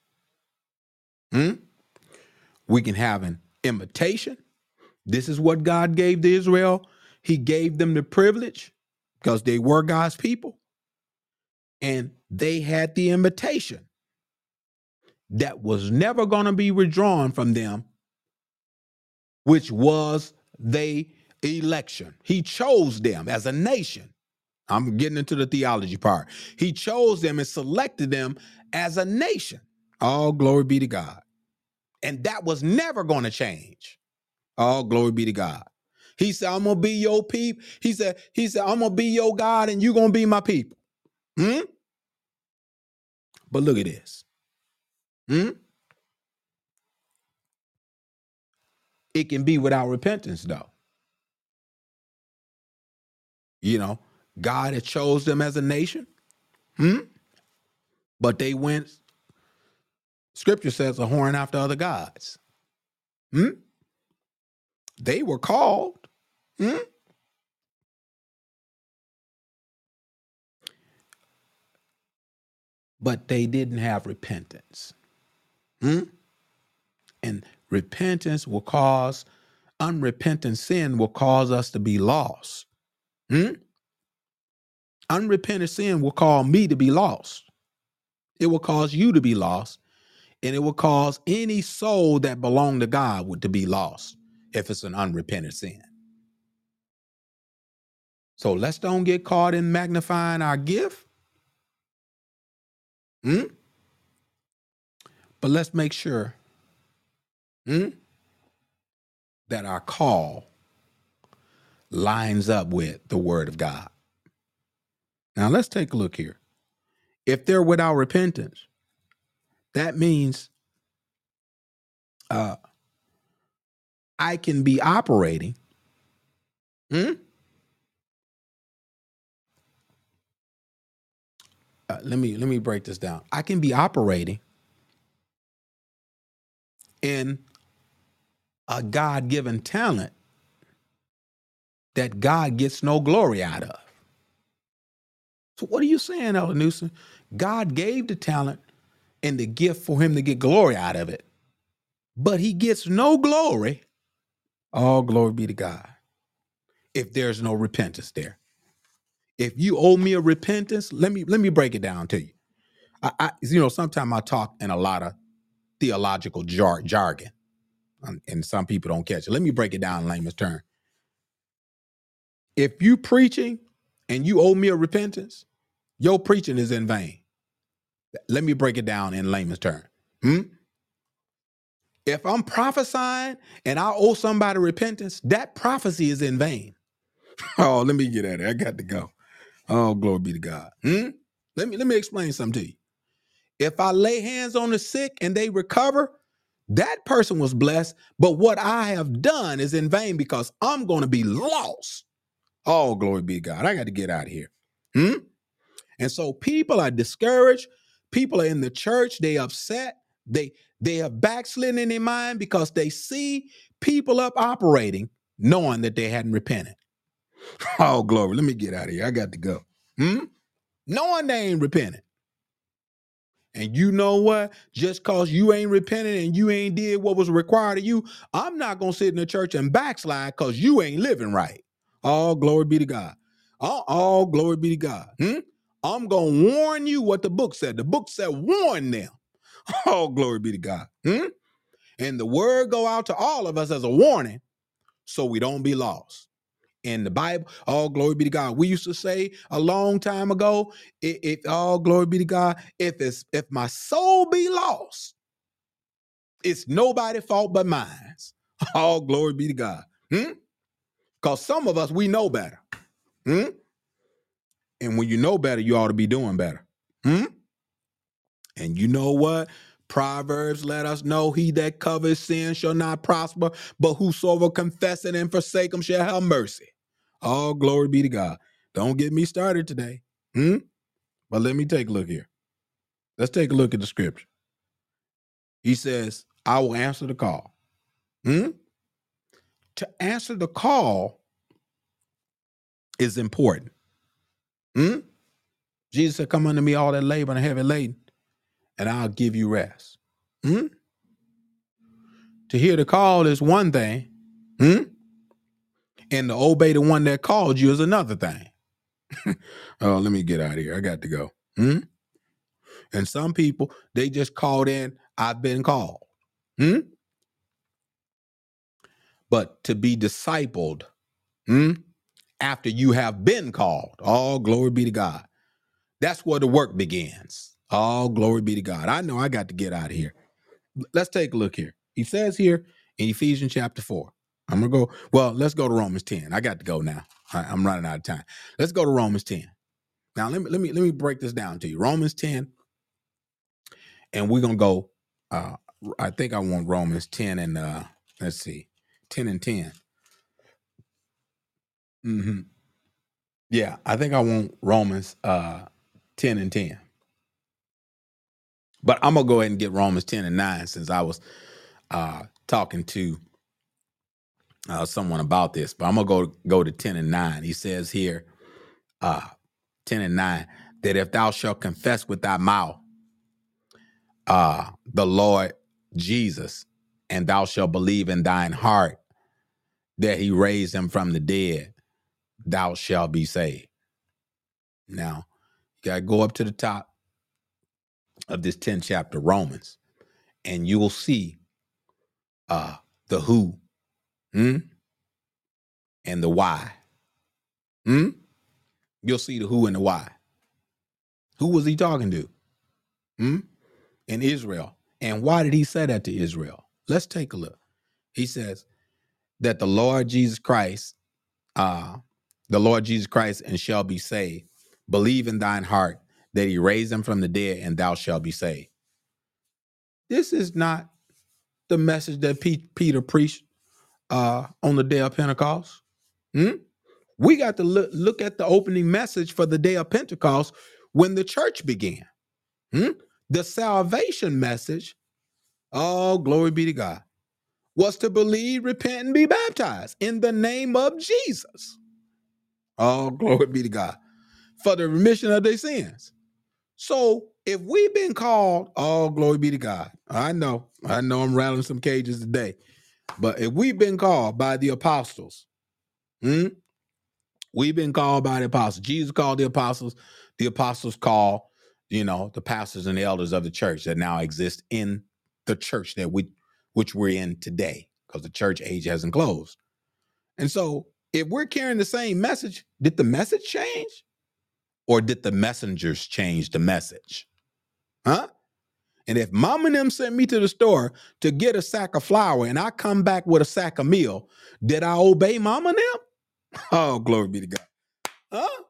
Hmm? We can have an invitation. This is what God gave to Israel. He gave them the privilege because they were God's people. And they had the invitation that was never going to be withdrawn from them, which was the election. He chose them as a nation. I'm getting into the theology part. He chose them and selected them as a nation. All glory be to God. And that was never going to change. All glory be to God. He said, I'm gonna be your people. He said, He said, I'm gonna be your God and you're gonna be my people. Hmm? But look at this. Hmm? It can be without repentance, though. You know, God had chose them as a nation. Hmm? But they went, scripture says, a horn after other gods. Hmm? They were called. Hmm? But they didn't have repentance. Hmm? And repentance will cause, unrepentant sin will cause us to be lost. Hmm? Unrepentant sin will cause me to be lost. It will cause you to be lost. And it will cause any soul that belong to God to be lost if it's an unrepentant sin. So let's don't get caught in magnifying our gift. Hmm? But let's make sure hmm, that our call lines up with the word of God. Now let's take a look here. If they're without repentance, that means uh, I can be operating. Hmm? Uh, let me let me break this down. I can be operating in a God-given talent that God gets no glory out of. So what are you saying, Elder Newsom? God gave the talent and the gift for him to get glory out of it, but he gets no glory. All glory be to God. If there's no repentance there. If you owe me a repentance, let me let me break it down to you. I, I you know, sometimes I talk in a lot of theological jar- jargon, um, and some people don't catch it. Let me break it down in layman's term. If you preaching and you owe me a repentance, your preaching is in vain. Let me break it down in layman's term. Hmm? If I'm prophesying and I owe somebody repentance, that prophecy is in vain. Oh, let me get at it. I got to go. Oh, glory be to God. Hmm? Let me let me explain something to you. If I lay hands on the sick and they recover, that person was blessed. But what I have done is in vain because I'm going to be lost. Oh, glory be God. I got to get out of here. Hmm? And so people are discouraged. People are in the church. They upset. They they have backslidden in their mind because they see people up operating, knowing that they hadn't repented. Oh, glory. Let me get out of here. I got to go. Hmm? Knowing they ain't repented. And you know what? Just cause you ain't repented and you ain't did what was required of you, I'm not gonna sit in the church and backslide because you ain't living right. All glory be to God. All, all glory be to God. Hmm? I'm gonna warn you what the book said. The book said, warn them. All glory be to God. Hmm? And the word go out to all of us as a warning so we don't be lost in the Bible. All glory be to God. We used to say a long time ago, if, all glory be to God, if it's if my soul be lost, it's nobody's fault but mine. All glory be to God. Hmm? Because some of us we know better. Hmm? And when you know better, you ought to be doing better. Hmm? And you know what? Proverbs let us know he that covers sin shall not prosper, but whosoever confess it and forsake him shall have mercy. All glory be to God. Don't get me started today. Hmm? But let me take a look here. Let's take a look at the scripture. He says, I will answer the call. Hmm? To answer the call is important. Hmm? Jesus said, Come unto me, all that labor and heavy laden, and I'll give you rest. Hmm? To hear the call is one thing. Hmm? And to obey the one that called you is another thing. oh, let me get out of here. I got to go. Hmm? And some people, they just called in, I've been called. Hmm? But to be discipled hmm, after you have been called, all glory be to God. That's where the work begins. All glory be to God. I know I got to get out of here. Let's take a look here. He says here in Ephesians chapter 4. I'm gonna go. Well, let's go to Romans 10. I got to go now. I, I'm running out of time. Let's go to Romans 10. Now let me let me let me break this down to you. Romans 10, and we're gonna go. Uh I think I want Romans 10 and uh let's see, 10 and 10. hmm Yeah, I think I want Romans uh 10 and 10. But I'm gonna go ahead and get Romans 10 and 9 since I was uh talking to uh someone about this. But I'm gonna go go to 10 and 9. He says here, uh 10 and 9, that if thou shalt confess with thy mouth uh the Lord Jesus, and thou shalt believe in thine heart that he raised him from the dead, thou shalt be saved. Now, you gotta go up to the top of this 10th chapter, Romans, and you will see uh the who hmm, and the why. Hmm? You'll see the who and the why. Who was he talking to? Hmm? In Israel. And why did he say that to Israel? Let's take a look. He says that the Lord Jesus Christ, uh, the Lord Jesus Christ, and shall be saved. Believe in thine heart that he raised him from the dead, and thou shalt be saved. This is not the message that Pe- Peter preached uh, on the day of Pentecost. Hmm? We got to look, look at the opening message for the day of Pentecost when the church began. Hmm? The salvation message, oh, glory be to God, was to believe, repent, and be baptized in the name of Jesus. Oh, glory be to God for the remission of their sins. So if we've been called, oh, glory be to God. I know, I know I'm rattling some cages today, but if we've been called by the apostles, hmm, we've been called by the apostles. Jesus called the apostles, the apostles call, you know, the pastors and the elders of the church that now exist in the church that we which we're in today, because the church age hasn't closed. And so if we're carrying the same message, did the message change? Or did the messengers change the message? Huh? And if mom and them sent me to the store to get a sack of flour and I come back with a sack of meal, did I obey mom and them? Oh, glory be to God. Huh?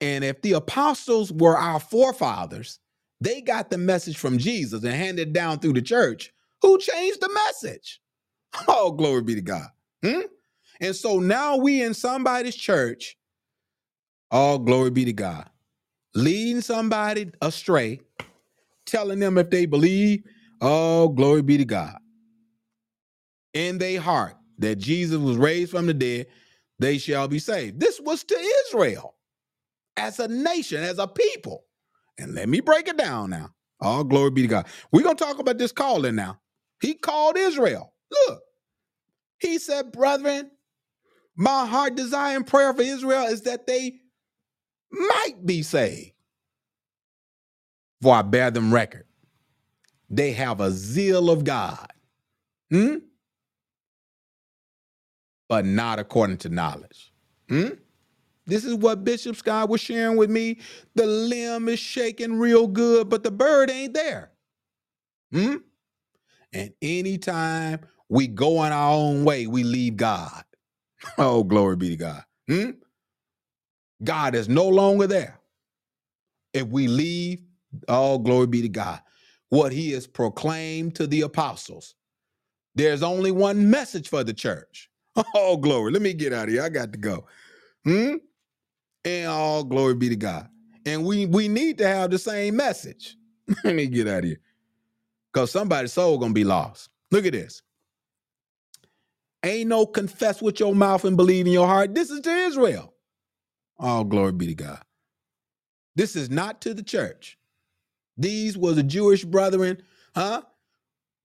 And if the apostles were our forefathers, they got the message from Jesus and handed down through the church. Who changed the message? Oh, glory be to God. Hmm? And so now we in somebody's church, all glory be to God, leading somebody astray, telling them if they believe, oh, glory be to God, in their heart that Jesus was raised from the dead, they shall be saved. This was to Israel as a nation, as a people. And let me break it down now. All glory be to God. We're going to talk about this calling now. He called Israel. Look, he said, Brethren, my heart desire and prayer for Israel is that they might be saved. For I bear them record. They have a zeal of God, hmm? but not according to knowledge. Hmm? This is what Bishop Scott was sharing with me. The limb is shaking real good, but the bird ain't there. Hmm? And anytime we go on our own way, we leave God. Oh, glory be to God. Hmm? God is no longer there. If we leave, all glory be to God. What he has proclaimed to the apostles. There's only one message for the church. Oh, glory. Let me get out of here. I got to go. Hmm? And all glory be to God. And we we need to have the same message. Let me get out of here. Because somebody's soul gonna be lost. Look at this. Ain't no confess with your mouth and believe in your heart. This is to Israel. All glory be to God. This is not to the church. These was the Jewish brethren, huh?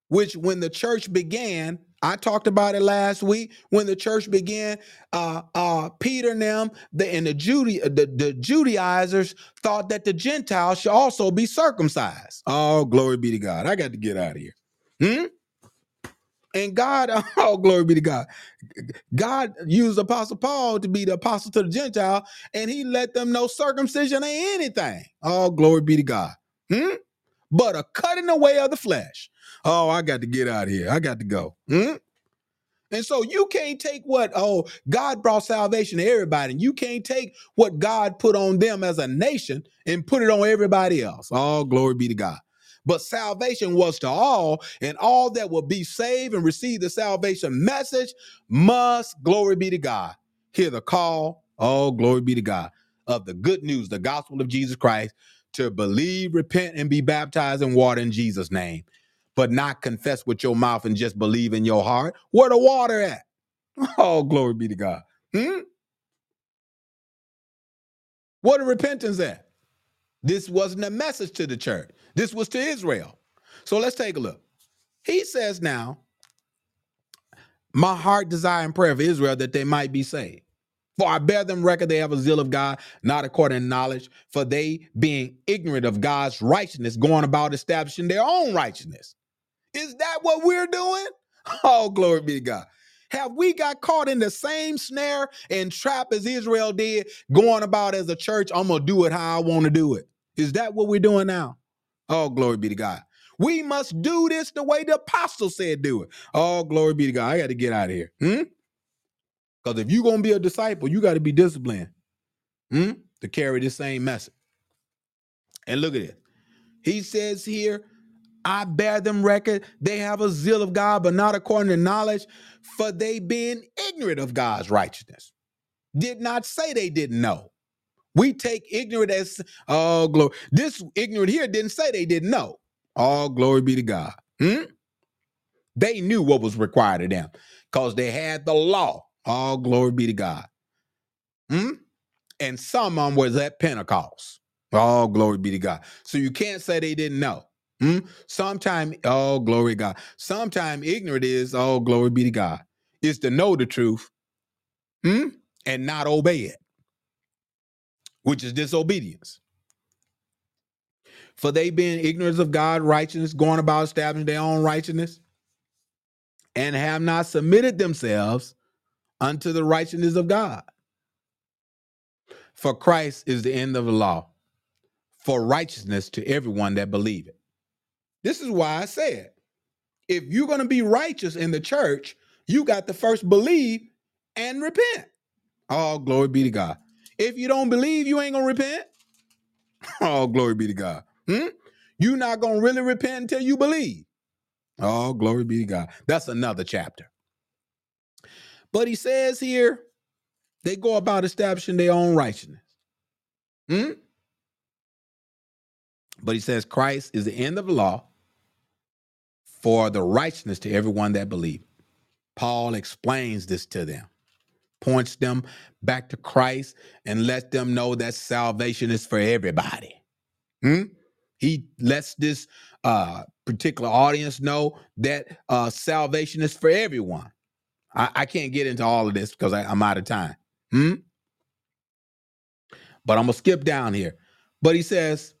Which when the church began, I talked about it last week when the church began. Uh, uh, Peter and them, the, and the, Jude, the, the Judaizers thought that the Gentiles should also be circumcised. Oh, glory be to God! I got to get out of here. Hmm? And God, oh, glory be to God. God used Apostle Paul to be the apostle to the Gentile, and he let them know circumcision ain't anything. Oh, glory be to God. Hmm? But a cutting away of the flesh. Oh, I got to get out of here. I got to go. Hmm? And so you can't take what, oh, God brought salvation to everybody. And you can't take what God put on them as a nation and put it on everybody else. All glory be to God. But salvation was to all, and all that will be saved and receive the salvation message must, glory be to God, hear the call, all glory be to God, of the good news, the gospel of Jesus Christ, to believe, repent, and be baptized in water in Jesus' name but not confess with your mouth and just believe in your heart. Where the water at? Oh, glory be to God. Hmm? Where the repentance at? This wasn't a message to the church. This was to Israel. So let's take a look. He says now, my heart desire and prayer for Israel that they might be saved. For I bear them record they have a zeal of God, not according to knowledge, for they being ignorant of God's righteousness, going about establishing their own righteousness. Is that what we're doing? Oh, glory be to God. Have we got caught in the same snare and trap as Israel did, going about as a church? I'm going to do it how I want to do it. Is that what we're doing now? Oh, glory be to God. We must do this the way the apostle said do it. Oh, glory be to God. I got to get out of here. Hmm? Because if you're going to be a disciple, you got to be disciplined hmm? to carry the same message. And look at it. He says here, I bear them record. They have a zeal of God, but not according to knowledge, for they being ignorant of God's righteousness. Did not say they didn't know. We take ignorant as oh glory. This ignorant here didn't say they didn't know. All glory be to God. Hmm? They knew what was required of them because they had the law. All glory be to God. Hmm? And some of them was at Pentecost. All glory be to God. So you can't say they didn't know. Hmm? Sometime, oh glory God. Sometime ignorant is, oh glory be to God, is to know the truth hmm? and not obey it, which is disobedience. For they being ignorant of God's righteousness, going about establishing their own righteousness, and have not submitted themselves unto the righteousness of God. For Christ is the end of the law, for righteousness to everyone that believeth. This is why I said, if you're going to be righteous in the church, you got to first believe and repent. All glory be to God. If you don't believe, you ain't going to repent. All glory be to God. Hmm? You're not going to really repent until you believe. All glory be to God. That's another chapter. But he says here, they go about establishing their own righteousness. Hmm? But he says Christ is the end of the law for the righteousness to everyone that believes. Paul explains this to them, points them back to Christ, and let them know that salvation is for everybody. Hmm? He lets this uh, particular audience know that uh, salvation is for everyone. I, I can't get into all of this because I, I'm out of time. Hmm? But I'm gonna skip down here. But he says,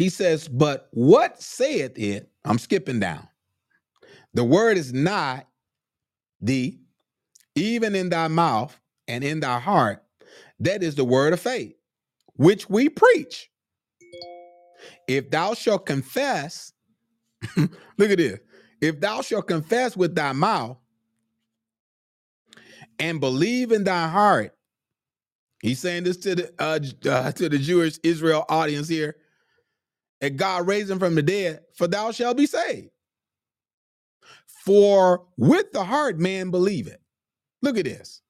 he says, but what saith it? I'm skipping down. The word is not the even in thy mouth and in thy heart. That is the word of faith, which we preach. If thou shalt confess, look at this. If thou shalt confess with thy mouth and believe in thy heart, he's saying this to the uh, uh, to the Jewish Israel audience here, and God raised him from the dead, for thou shalt be saved. For with the heart man believe it. Look at this.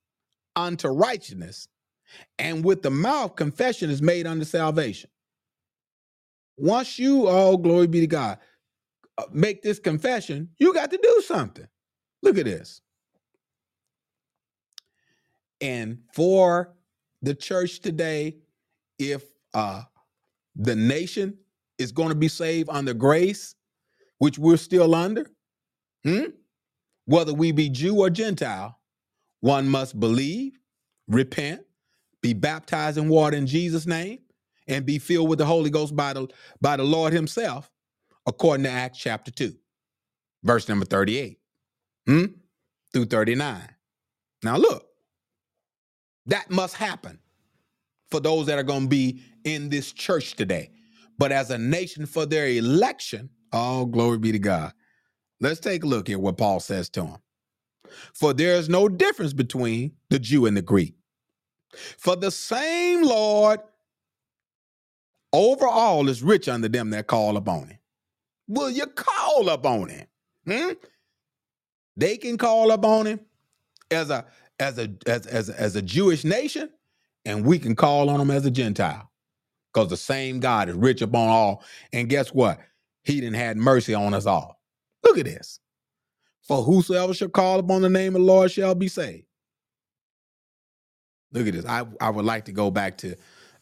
Unto righteousness, and with the mouth confession is made unto salvation. Once you, oh, glory be to God, uh, make this confession, you got to do something. Look at this. And for the church today, if uh, the nation is going to be saved under grace, which we're still under, hmm? whether we be Jew or Gentile, one must believe, repent, be baptized in water in Jesus' name, and be filled with the Holy Ghost by the by the Lord Himself, according to Acts chapter 2, verse number 38. Hmm? Through 39. Now look, that must happen for those that are going to be in this church today. But as a nation for their election, all glory be to God. Let's take a look at what Paul says to them. For there is no difference between the Jew and the Greek. For the same Lord over all is rich unto them that call upon him. Will you call upon him? Hmm? They can call upon him as a as a as as, as a Jewish nation, and we can call on him as a Gentile. Because the same God is rich upon all. And guess what? He didn't had mercy on us all. Look at this. For whosoever shall call upon the name of the Lord shall be saved. Look at this. I, I would like to go back to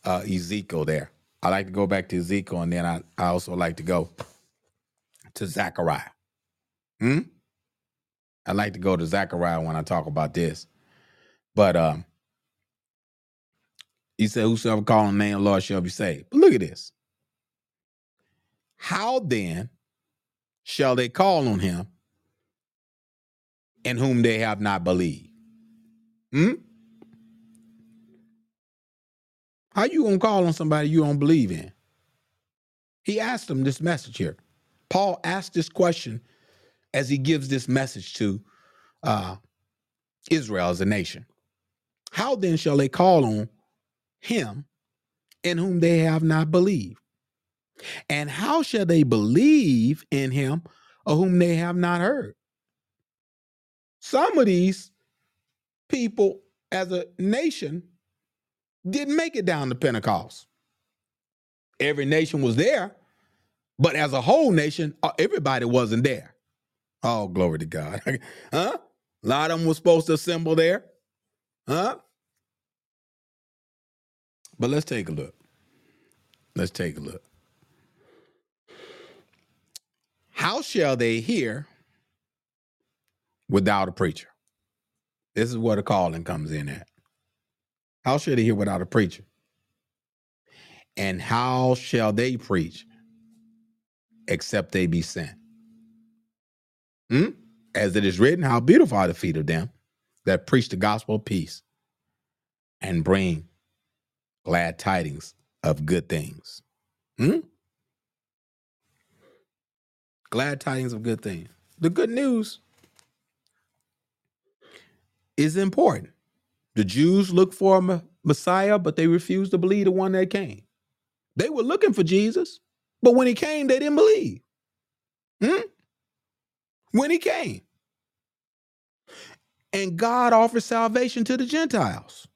uh, Ezekiel there. I like to go back to Ezekiel, and then I, I also like to go to Zechariah. Hmm? I like to go to Zechariah when I talk about this. But um, he said, Whosoever call on the name of the Lord shall be saved. But look at this. How then shall they call on him in whom they have not believed? Hmm? How you gonna call on somebody you don't believe in? He asked them this message here. Paul asked this question as he gives this message to uh, Israel as a nation. How then shall they call on him in whom they have not believed? And how shall they believe in him of whom they have not heard? Some of these people as a nation didn't make it down to Pentecost. Every nation was there, but as a whole nation, uh, everybody wasn't there. Oh, glory to God. huh? A lot of them were supposed to assemble there. Huh? But let's take a look. Let's take a look. How shall they hear without a preacher? This is where the calling comes in at. How shall they hear without a preacher? And how shall they preach except they be sent? Hmm? As it is written, how beautiful are the feet of them that preach the gospel of peace and bring glad tidings of good things. Hmm? Glad tidings of good things. The good news is important. The Jews looked for a Messiah, but they refused to believe the one that came. They were looking for Jesus, but when he came, they didn't believe. Hmm? When he came. And God offered salvation to the Gentiles,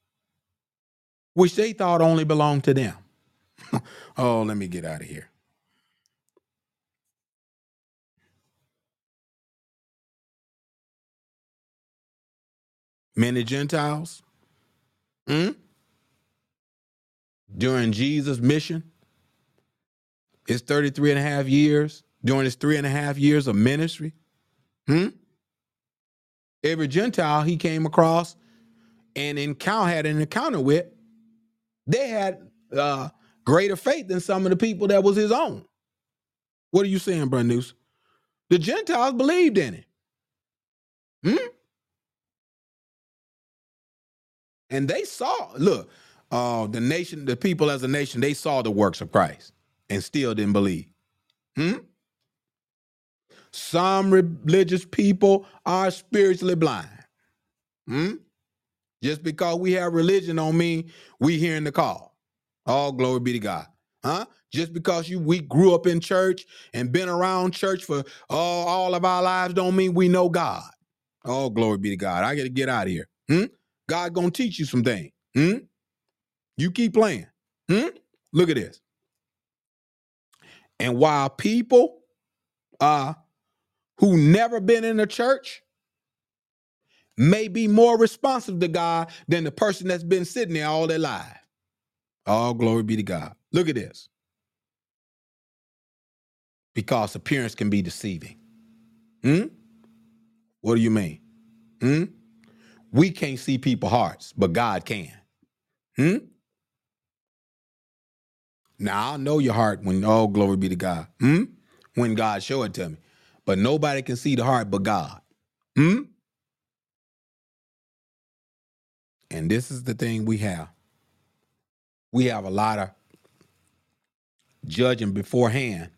which they thought only belonged to them. oh, let me get out of here. Many Gentiles hmm? during Jesus' mission his 33 and a half years, during his three and a half years of ministry? Hmm? Every Gentile he came across and encounter had an encounter with, they had uh, greater faith than some of the people that was his own. What are you saying, News? The Gentiles believed in it. Hmm? And they saw, look, uh, the nation, the people as a nation, they saw the works of Christ and still didn't believe. Hmm? Some religious people are spiritually blind. Hmm? Just because we have religion on me, we hearing the call. All glory be to God. Huh? Just because you we grew up in church and been around church for all, all of our lives don't mean we know God. All glory be to God. I gotta get out of here. Hmm? God gonna teach you some things. Hmm? You keep playing. Hmm? Look at this. And while people uh who never been in a church may be more responsive to God than the person that's been sitting there all their life. All glory be to God. Look at this. Because appearance can be deceiving. Hmm? What do you mean? Hmm? We can't see people's hearts, but God can. Hmm? Now I know your heart when all glory be to God. Hmm? When God show it to me. But nobody can see the heart but God. Hmm? And this is the thing we have. We have a lot of judging beforehand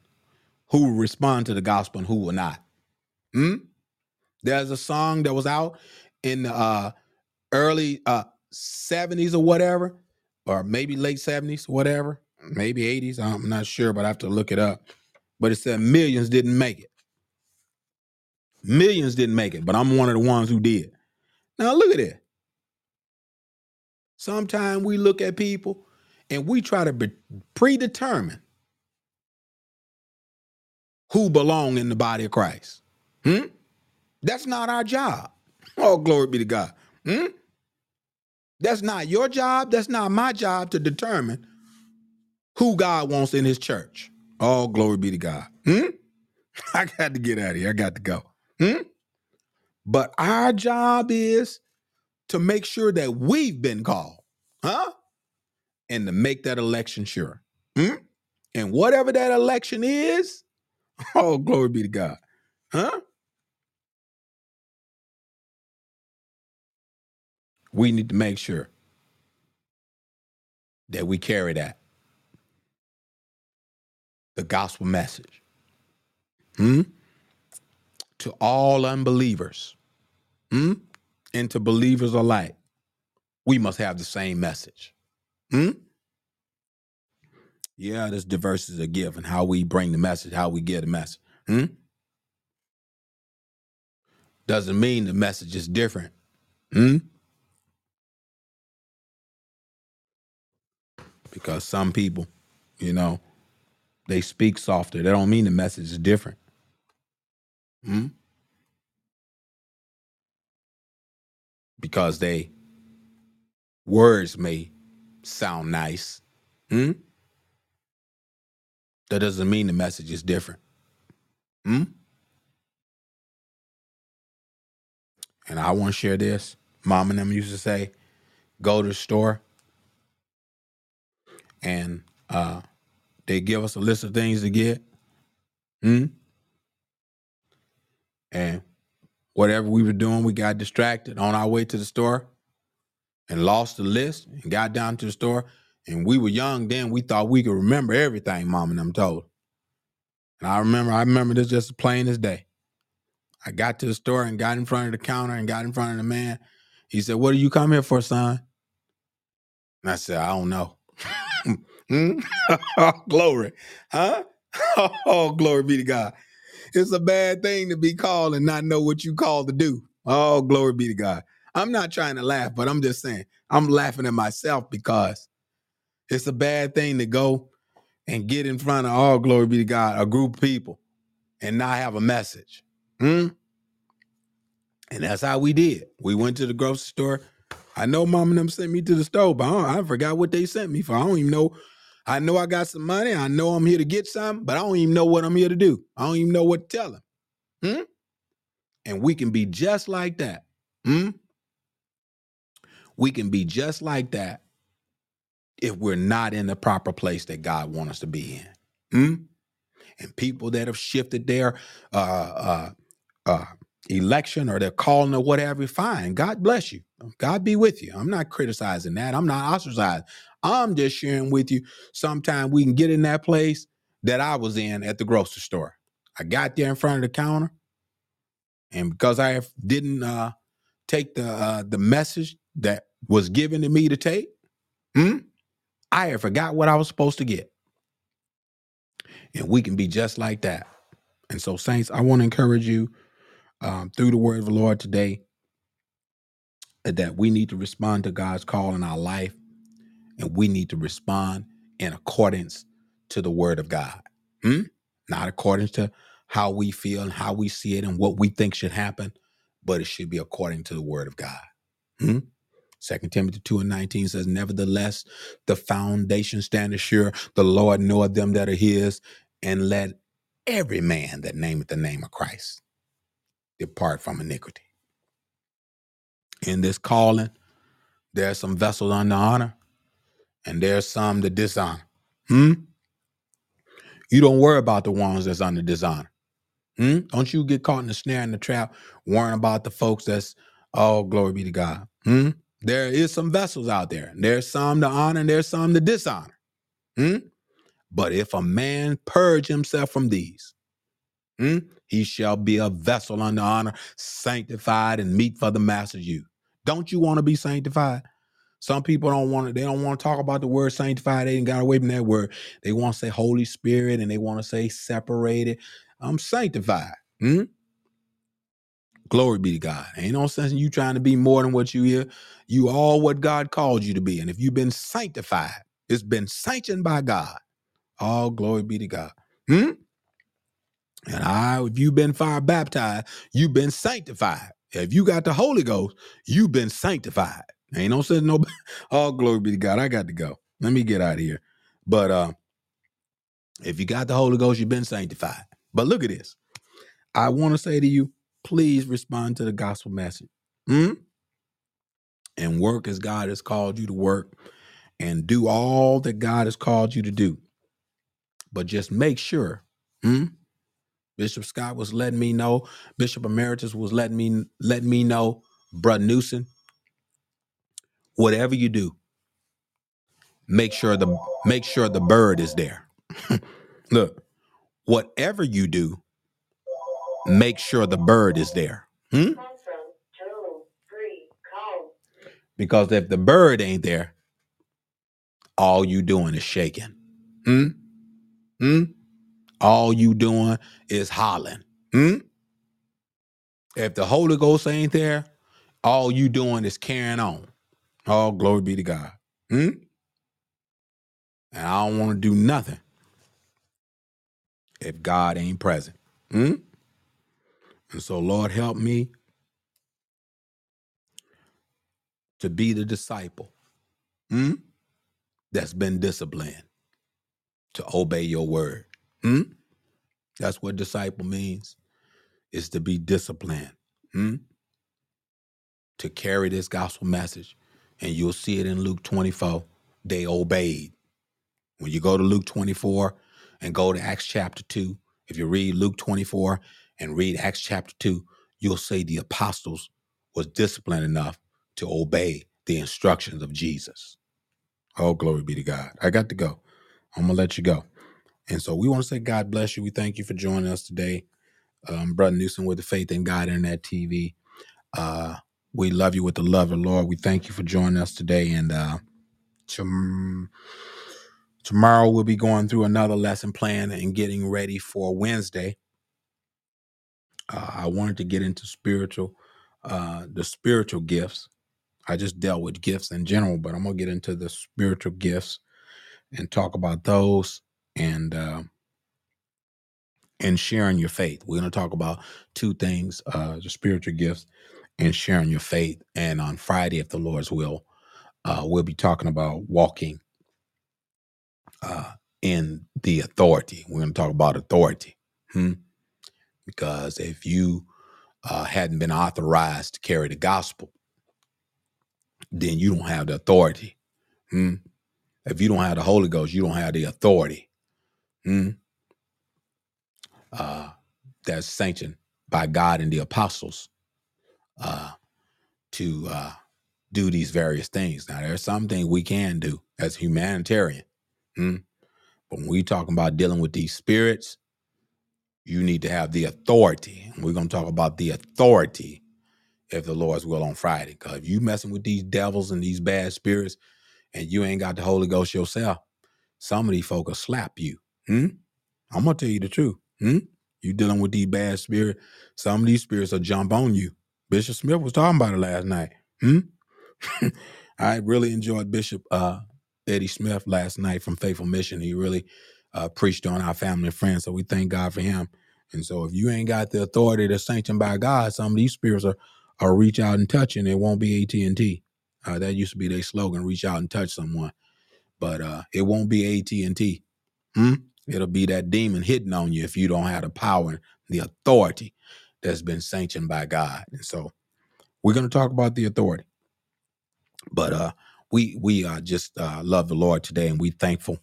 who will respond to the gospel and who will not. Hmm? There's a song that was out in the uh, early uh, 70s or whatever, or maybe late 70s, whatever, maybe 80s. I'm not sure, but I have to look it up. But it said millions didn't make it. Millions didn't make it, but I'm one of the ones who did. Now look at it. Sometimes we look at people and we try to be predetermine who belong in the body of Christ. Hmm? That's not our job. Oh, glory be to God. Hmm? That's not your job. That's not my job to determine who God wants in his church. Oh, glory be to God. Hmm? I got to get out of here. I got to go. Hmm? But our job is to make sure that we've been called. Huh? And to make that election sure. Hmm? And whatever that election is, oh, glory be to God. Huh? We need to make sure that we carry that. The gospel message. Hmm? To all unbelievers. Hmm? And to believers alike. We must have the same message. Hmm? Yeah, this diversity is a gift and how we bring the message, how we get the message. Hmm? Doesn't mean the message is different. Hmm? Because some people, you know, they speak softer. That don't mean the message is different. Hmm? Because they words may sound nice. Hmm? That doesn't mean the message is different. Hmm? And I want to share this. Mom and them used to say, go to the store and uh, they give us a list of things to get. Hmm? And whatever we were doing, we got distracted on our way to the store and lost the list and got down to the store. And we were young then. We thought we could remember everything mom and them told. And I remember, I remember this just as plain as day. I got to the store and got in front of the counter and got in front of the man. He said, What do you come here for, son? And I said, I don't know. Hmm? glory. Huh? Oh, glory be to God. It's a bad thing to be called and not know what you called to do. Oh, glory be to God. I'm not trying to laugh, but I'm just saying, I'm laughing at myself because it's a bad thing to go and get in front of all glory be to God, a group of people, and not have a message. Hmm? And that's how we did. We went to the grocery store. I know mom and them sent me to the store, but I, I forgot what they sent me for. I don't even know I know I got some money. I know I'm here to get some, but I don't even know what I'm here to do. I don't even know what to tell them. Hmm? And we can be just like that. Hmm? We can be just like that if we're not in the proper place that God wants us to be in. Hmm? And people that have shifted their uh, uh, uh, election or their calling or whatever, fine. God bless you. God be with you. I'm not criticizing that. I'm not ostracized. I'm just sharing with you. Sometime we can get in that place that I was in at the grocery store. I got there in front of the counter, and because I didn't uh, take the uh, the message that was given to me to take, hmm, I had forgot what I was supposed to get. And we can be just like that. And so, saints, I want to encourage you um, through the word of the Lord today that we need to respond to God's call in our life and we need to respond in accordance to the word of God. Hmm? Not according to how we feel and how we see it and what we think should happen, but it should be according to the word of God. Hmm? 2 Timothy 2 and 19 says, Nevertheless, the foundation standeth sure, the Lord knoweth them that are his, and let every man that nameth the name of Christ depart from iniquity. In this calling, there are some vessels under honor, and there's some that dishonor. Hmm? You don't worry about the ones that's under dishonor. Hmm? Don't you get caught in the snare and the trap worrying about the folks that's all oh, glory be to God. Hmm? There is some vessels out there. There's some to honor and there's some to dishonor. Hmm? But if a man purge himself from these, hmm, he shall be a vessel unto honor, sanctified and meet for the master's use. Don't you want to be sanctified? Some people don't want to, they don't want to talk about the word sanctified. They got away from that word. They want to say Holy Spirit and they want to say separated. I'm sanctified. Hmm? Glory be to God. Ain't no sense in you trying to be more than what you hear. You all what God called you to be. And if you've been sanctified, it's been sanctioned by God. All glory be to God. Hmm? And I, if you've been fire baptized, you've been sanctified. If you got the Holy Ghost, you've been sanctified. Ain't no sense, no. All glory be to God. I got to go. Let me get out of here. But uh, if you got the Holy Ghost, you've been sanctified. But look at this. I want to say to you, please respond to the gospel message. Hmm? And work as God has called you to work and do all that God has called you to do. But just make sure. Hmm? Bishop Scott was letting me know. Bishop Emeritus was letting me letting me know. Brother Newsom, whatever you do, make sure the make sure the bird is there. Look, whatever you do, make sure the bird is there. Hmm? Because if the bird ain't there, all you doing is shaking. Hmm? Hmm? All you doing is hollering. Hmm? If the Holy Ghost ain't there, all you doing is carrying on. All glory be to God. Hmm? And I don't want to do nothing if God ain't present. Hmm? And so, Lord, help me to be the disciple hmm? that's been disciplined to obey your word. Hmm? That's what disciple means, is to be disciplined, hmm? to carry this gospel message. And you'll see it in Luke 24. They obeyed. When you go to Luke 24 and go to Acts chapter 2, if you read Luke 24 and read Acts chapter 2, you'll see the apostles was disciplined enough to obey the instructions of Jesus. Oh, glory be to God. I got to go. I'm going to let you go. And so we want to say, God bless you. We thank you for joining us today. Um, Brother Newsom with the Faith in God Internet TV. Uh, we love you with the love of the Lord. We thank you for joining us today. And uh, tom- tomorrow we'll be going through another lesson plan and getting ready for Wednesday. Uh, I wanted to get into spiritual, uh, the spiritual gifts. I just dealt with gifts in general, but I'm gonna get into the spiritual gifts and talk about those and uh, and sharing your faith. We're gonna talk about two things: uh, the spiritual gifts and sharing your faith. And on Friday, if the Lord's will, uh, we'll be talking about walking uh, in the authority. We're going to talk about authority. Hmm? Because if you uh, hadn't been authorized to carry the gospel, then you don't have the authority. Hmm? If you don't have the Holy Ghost, you don't have the authority. Hmm? Uh, that's sanctioned by God and the apostles uh, to uh, do these various things. Now, there's something we can do as humanitarian. Hmm? But when we talking about dealing with these spirits, you need to have the authority. And we're going to talk about the authority if the Lord's will on Friday. Because if you messing with these devils and these bad spirits and you ain't got the Holy Ghost yourself, some of these folk will slap you. Hmm? I'm going to tell you the truth. Hmm? You dealing with these bad spirits, some of these spirits will jump on you. Bishop Smith was talking about it last night. Hmm? I really enjoyed Bishop uh, Eddie Smith last night from Faithful Mission. He really uh, preached on our family and friends, so we thank God for him. And so, if you ain't got the authority to sanctioned by God, some of these spirits are, are reach out and touch, and it won't be AT and T. Uh, that used to be their slogan: "Reach out and touch someone," but uh, it won't be AT and T. Hmm? It'll be that demon hitting on you if you don't have the power and the authority that's been sanctioned by God. And so, we're going to talk about the authority. But uh we we uh just uh love the lord today and we thankful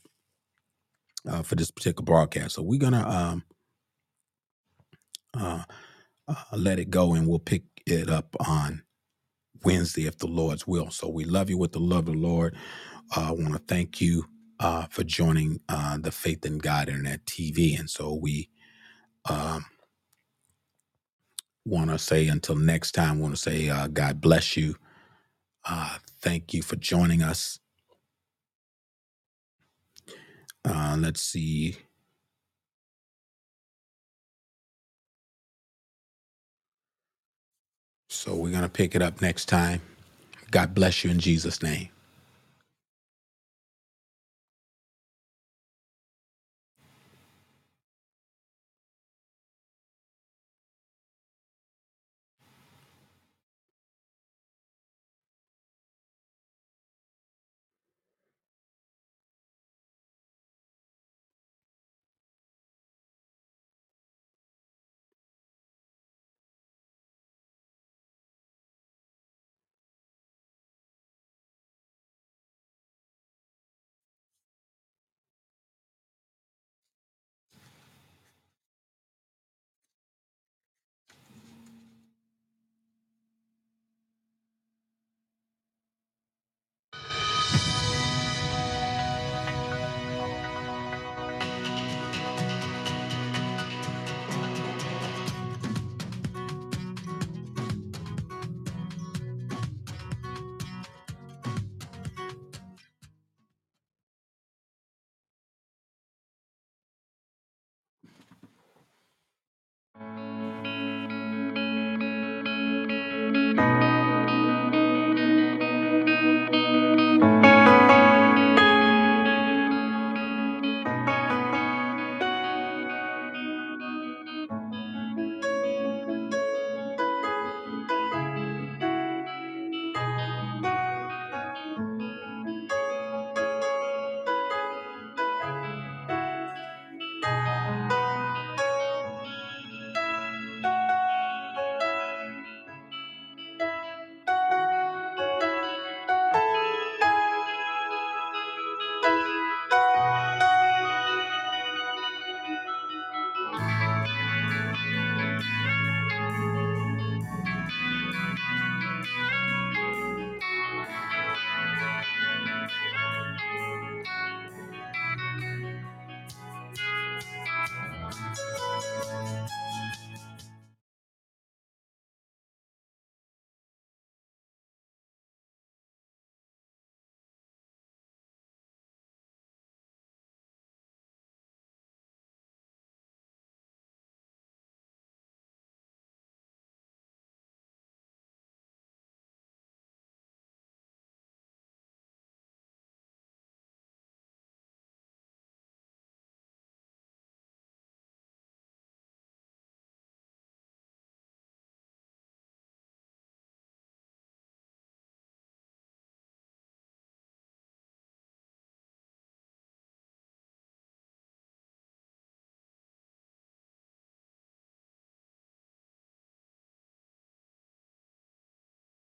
uh for this particular broadcast. So we're gonna um uh, uh let it go and we'll pick it up on wednesday if the lord's will. So we love you with the love of the lord. Uh, i want to thank you uh for joining uh the faith in god internet tv and so we um want to say until next time want to say uh god bless you uh thank you for joining us uh let's see So we're going to pick it up next time. God bless you in Jesus' name.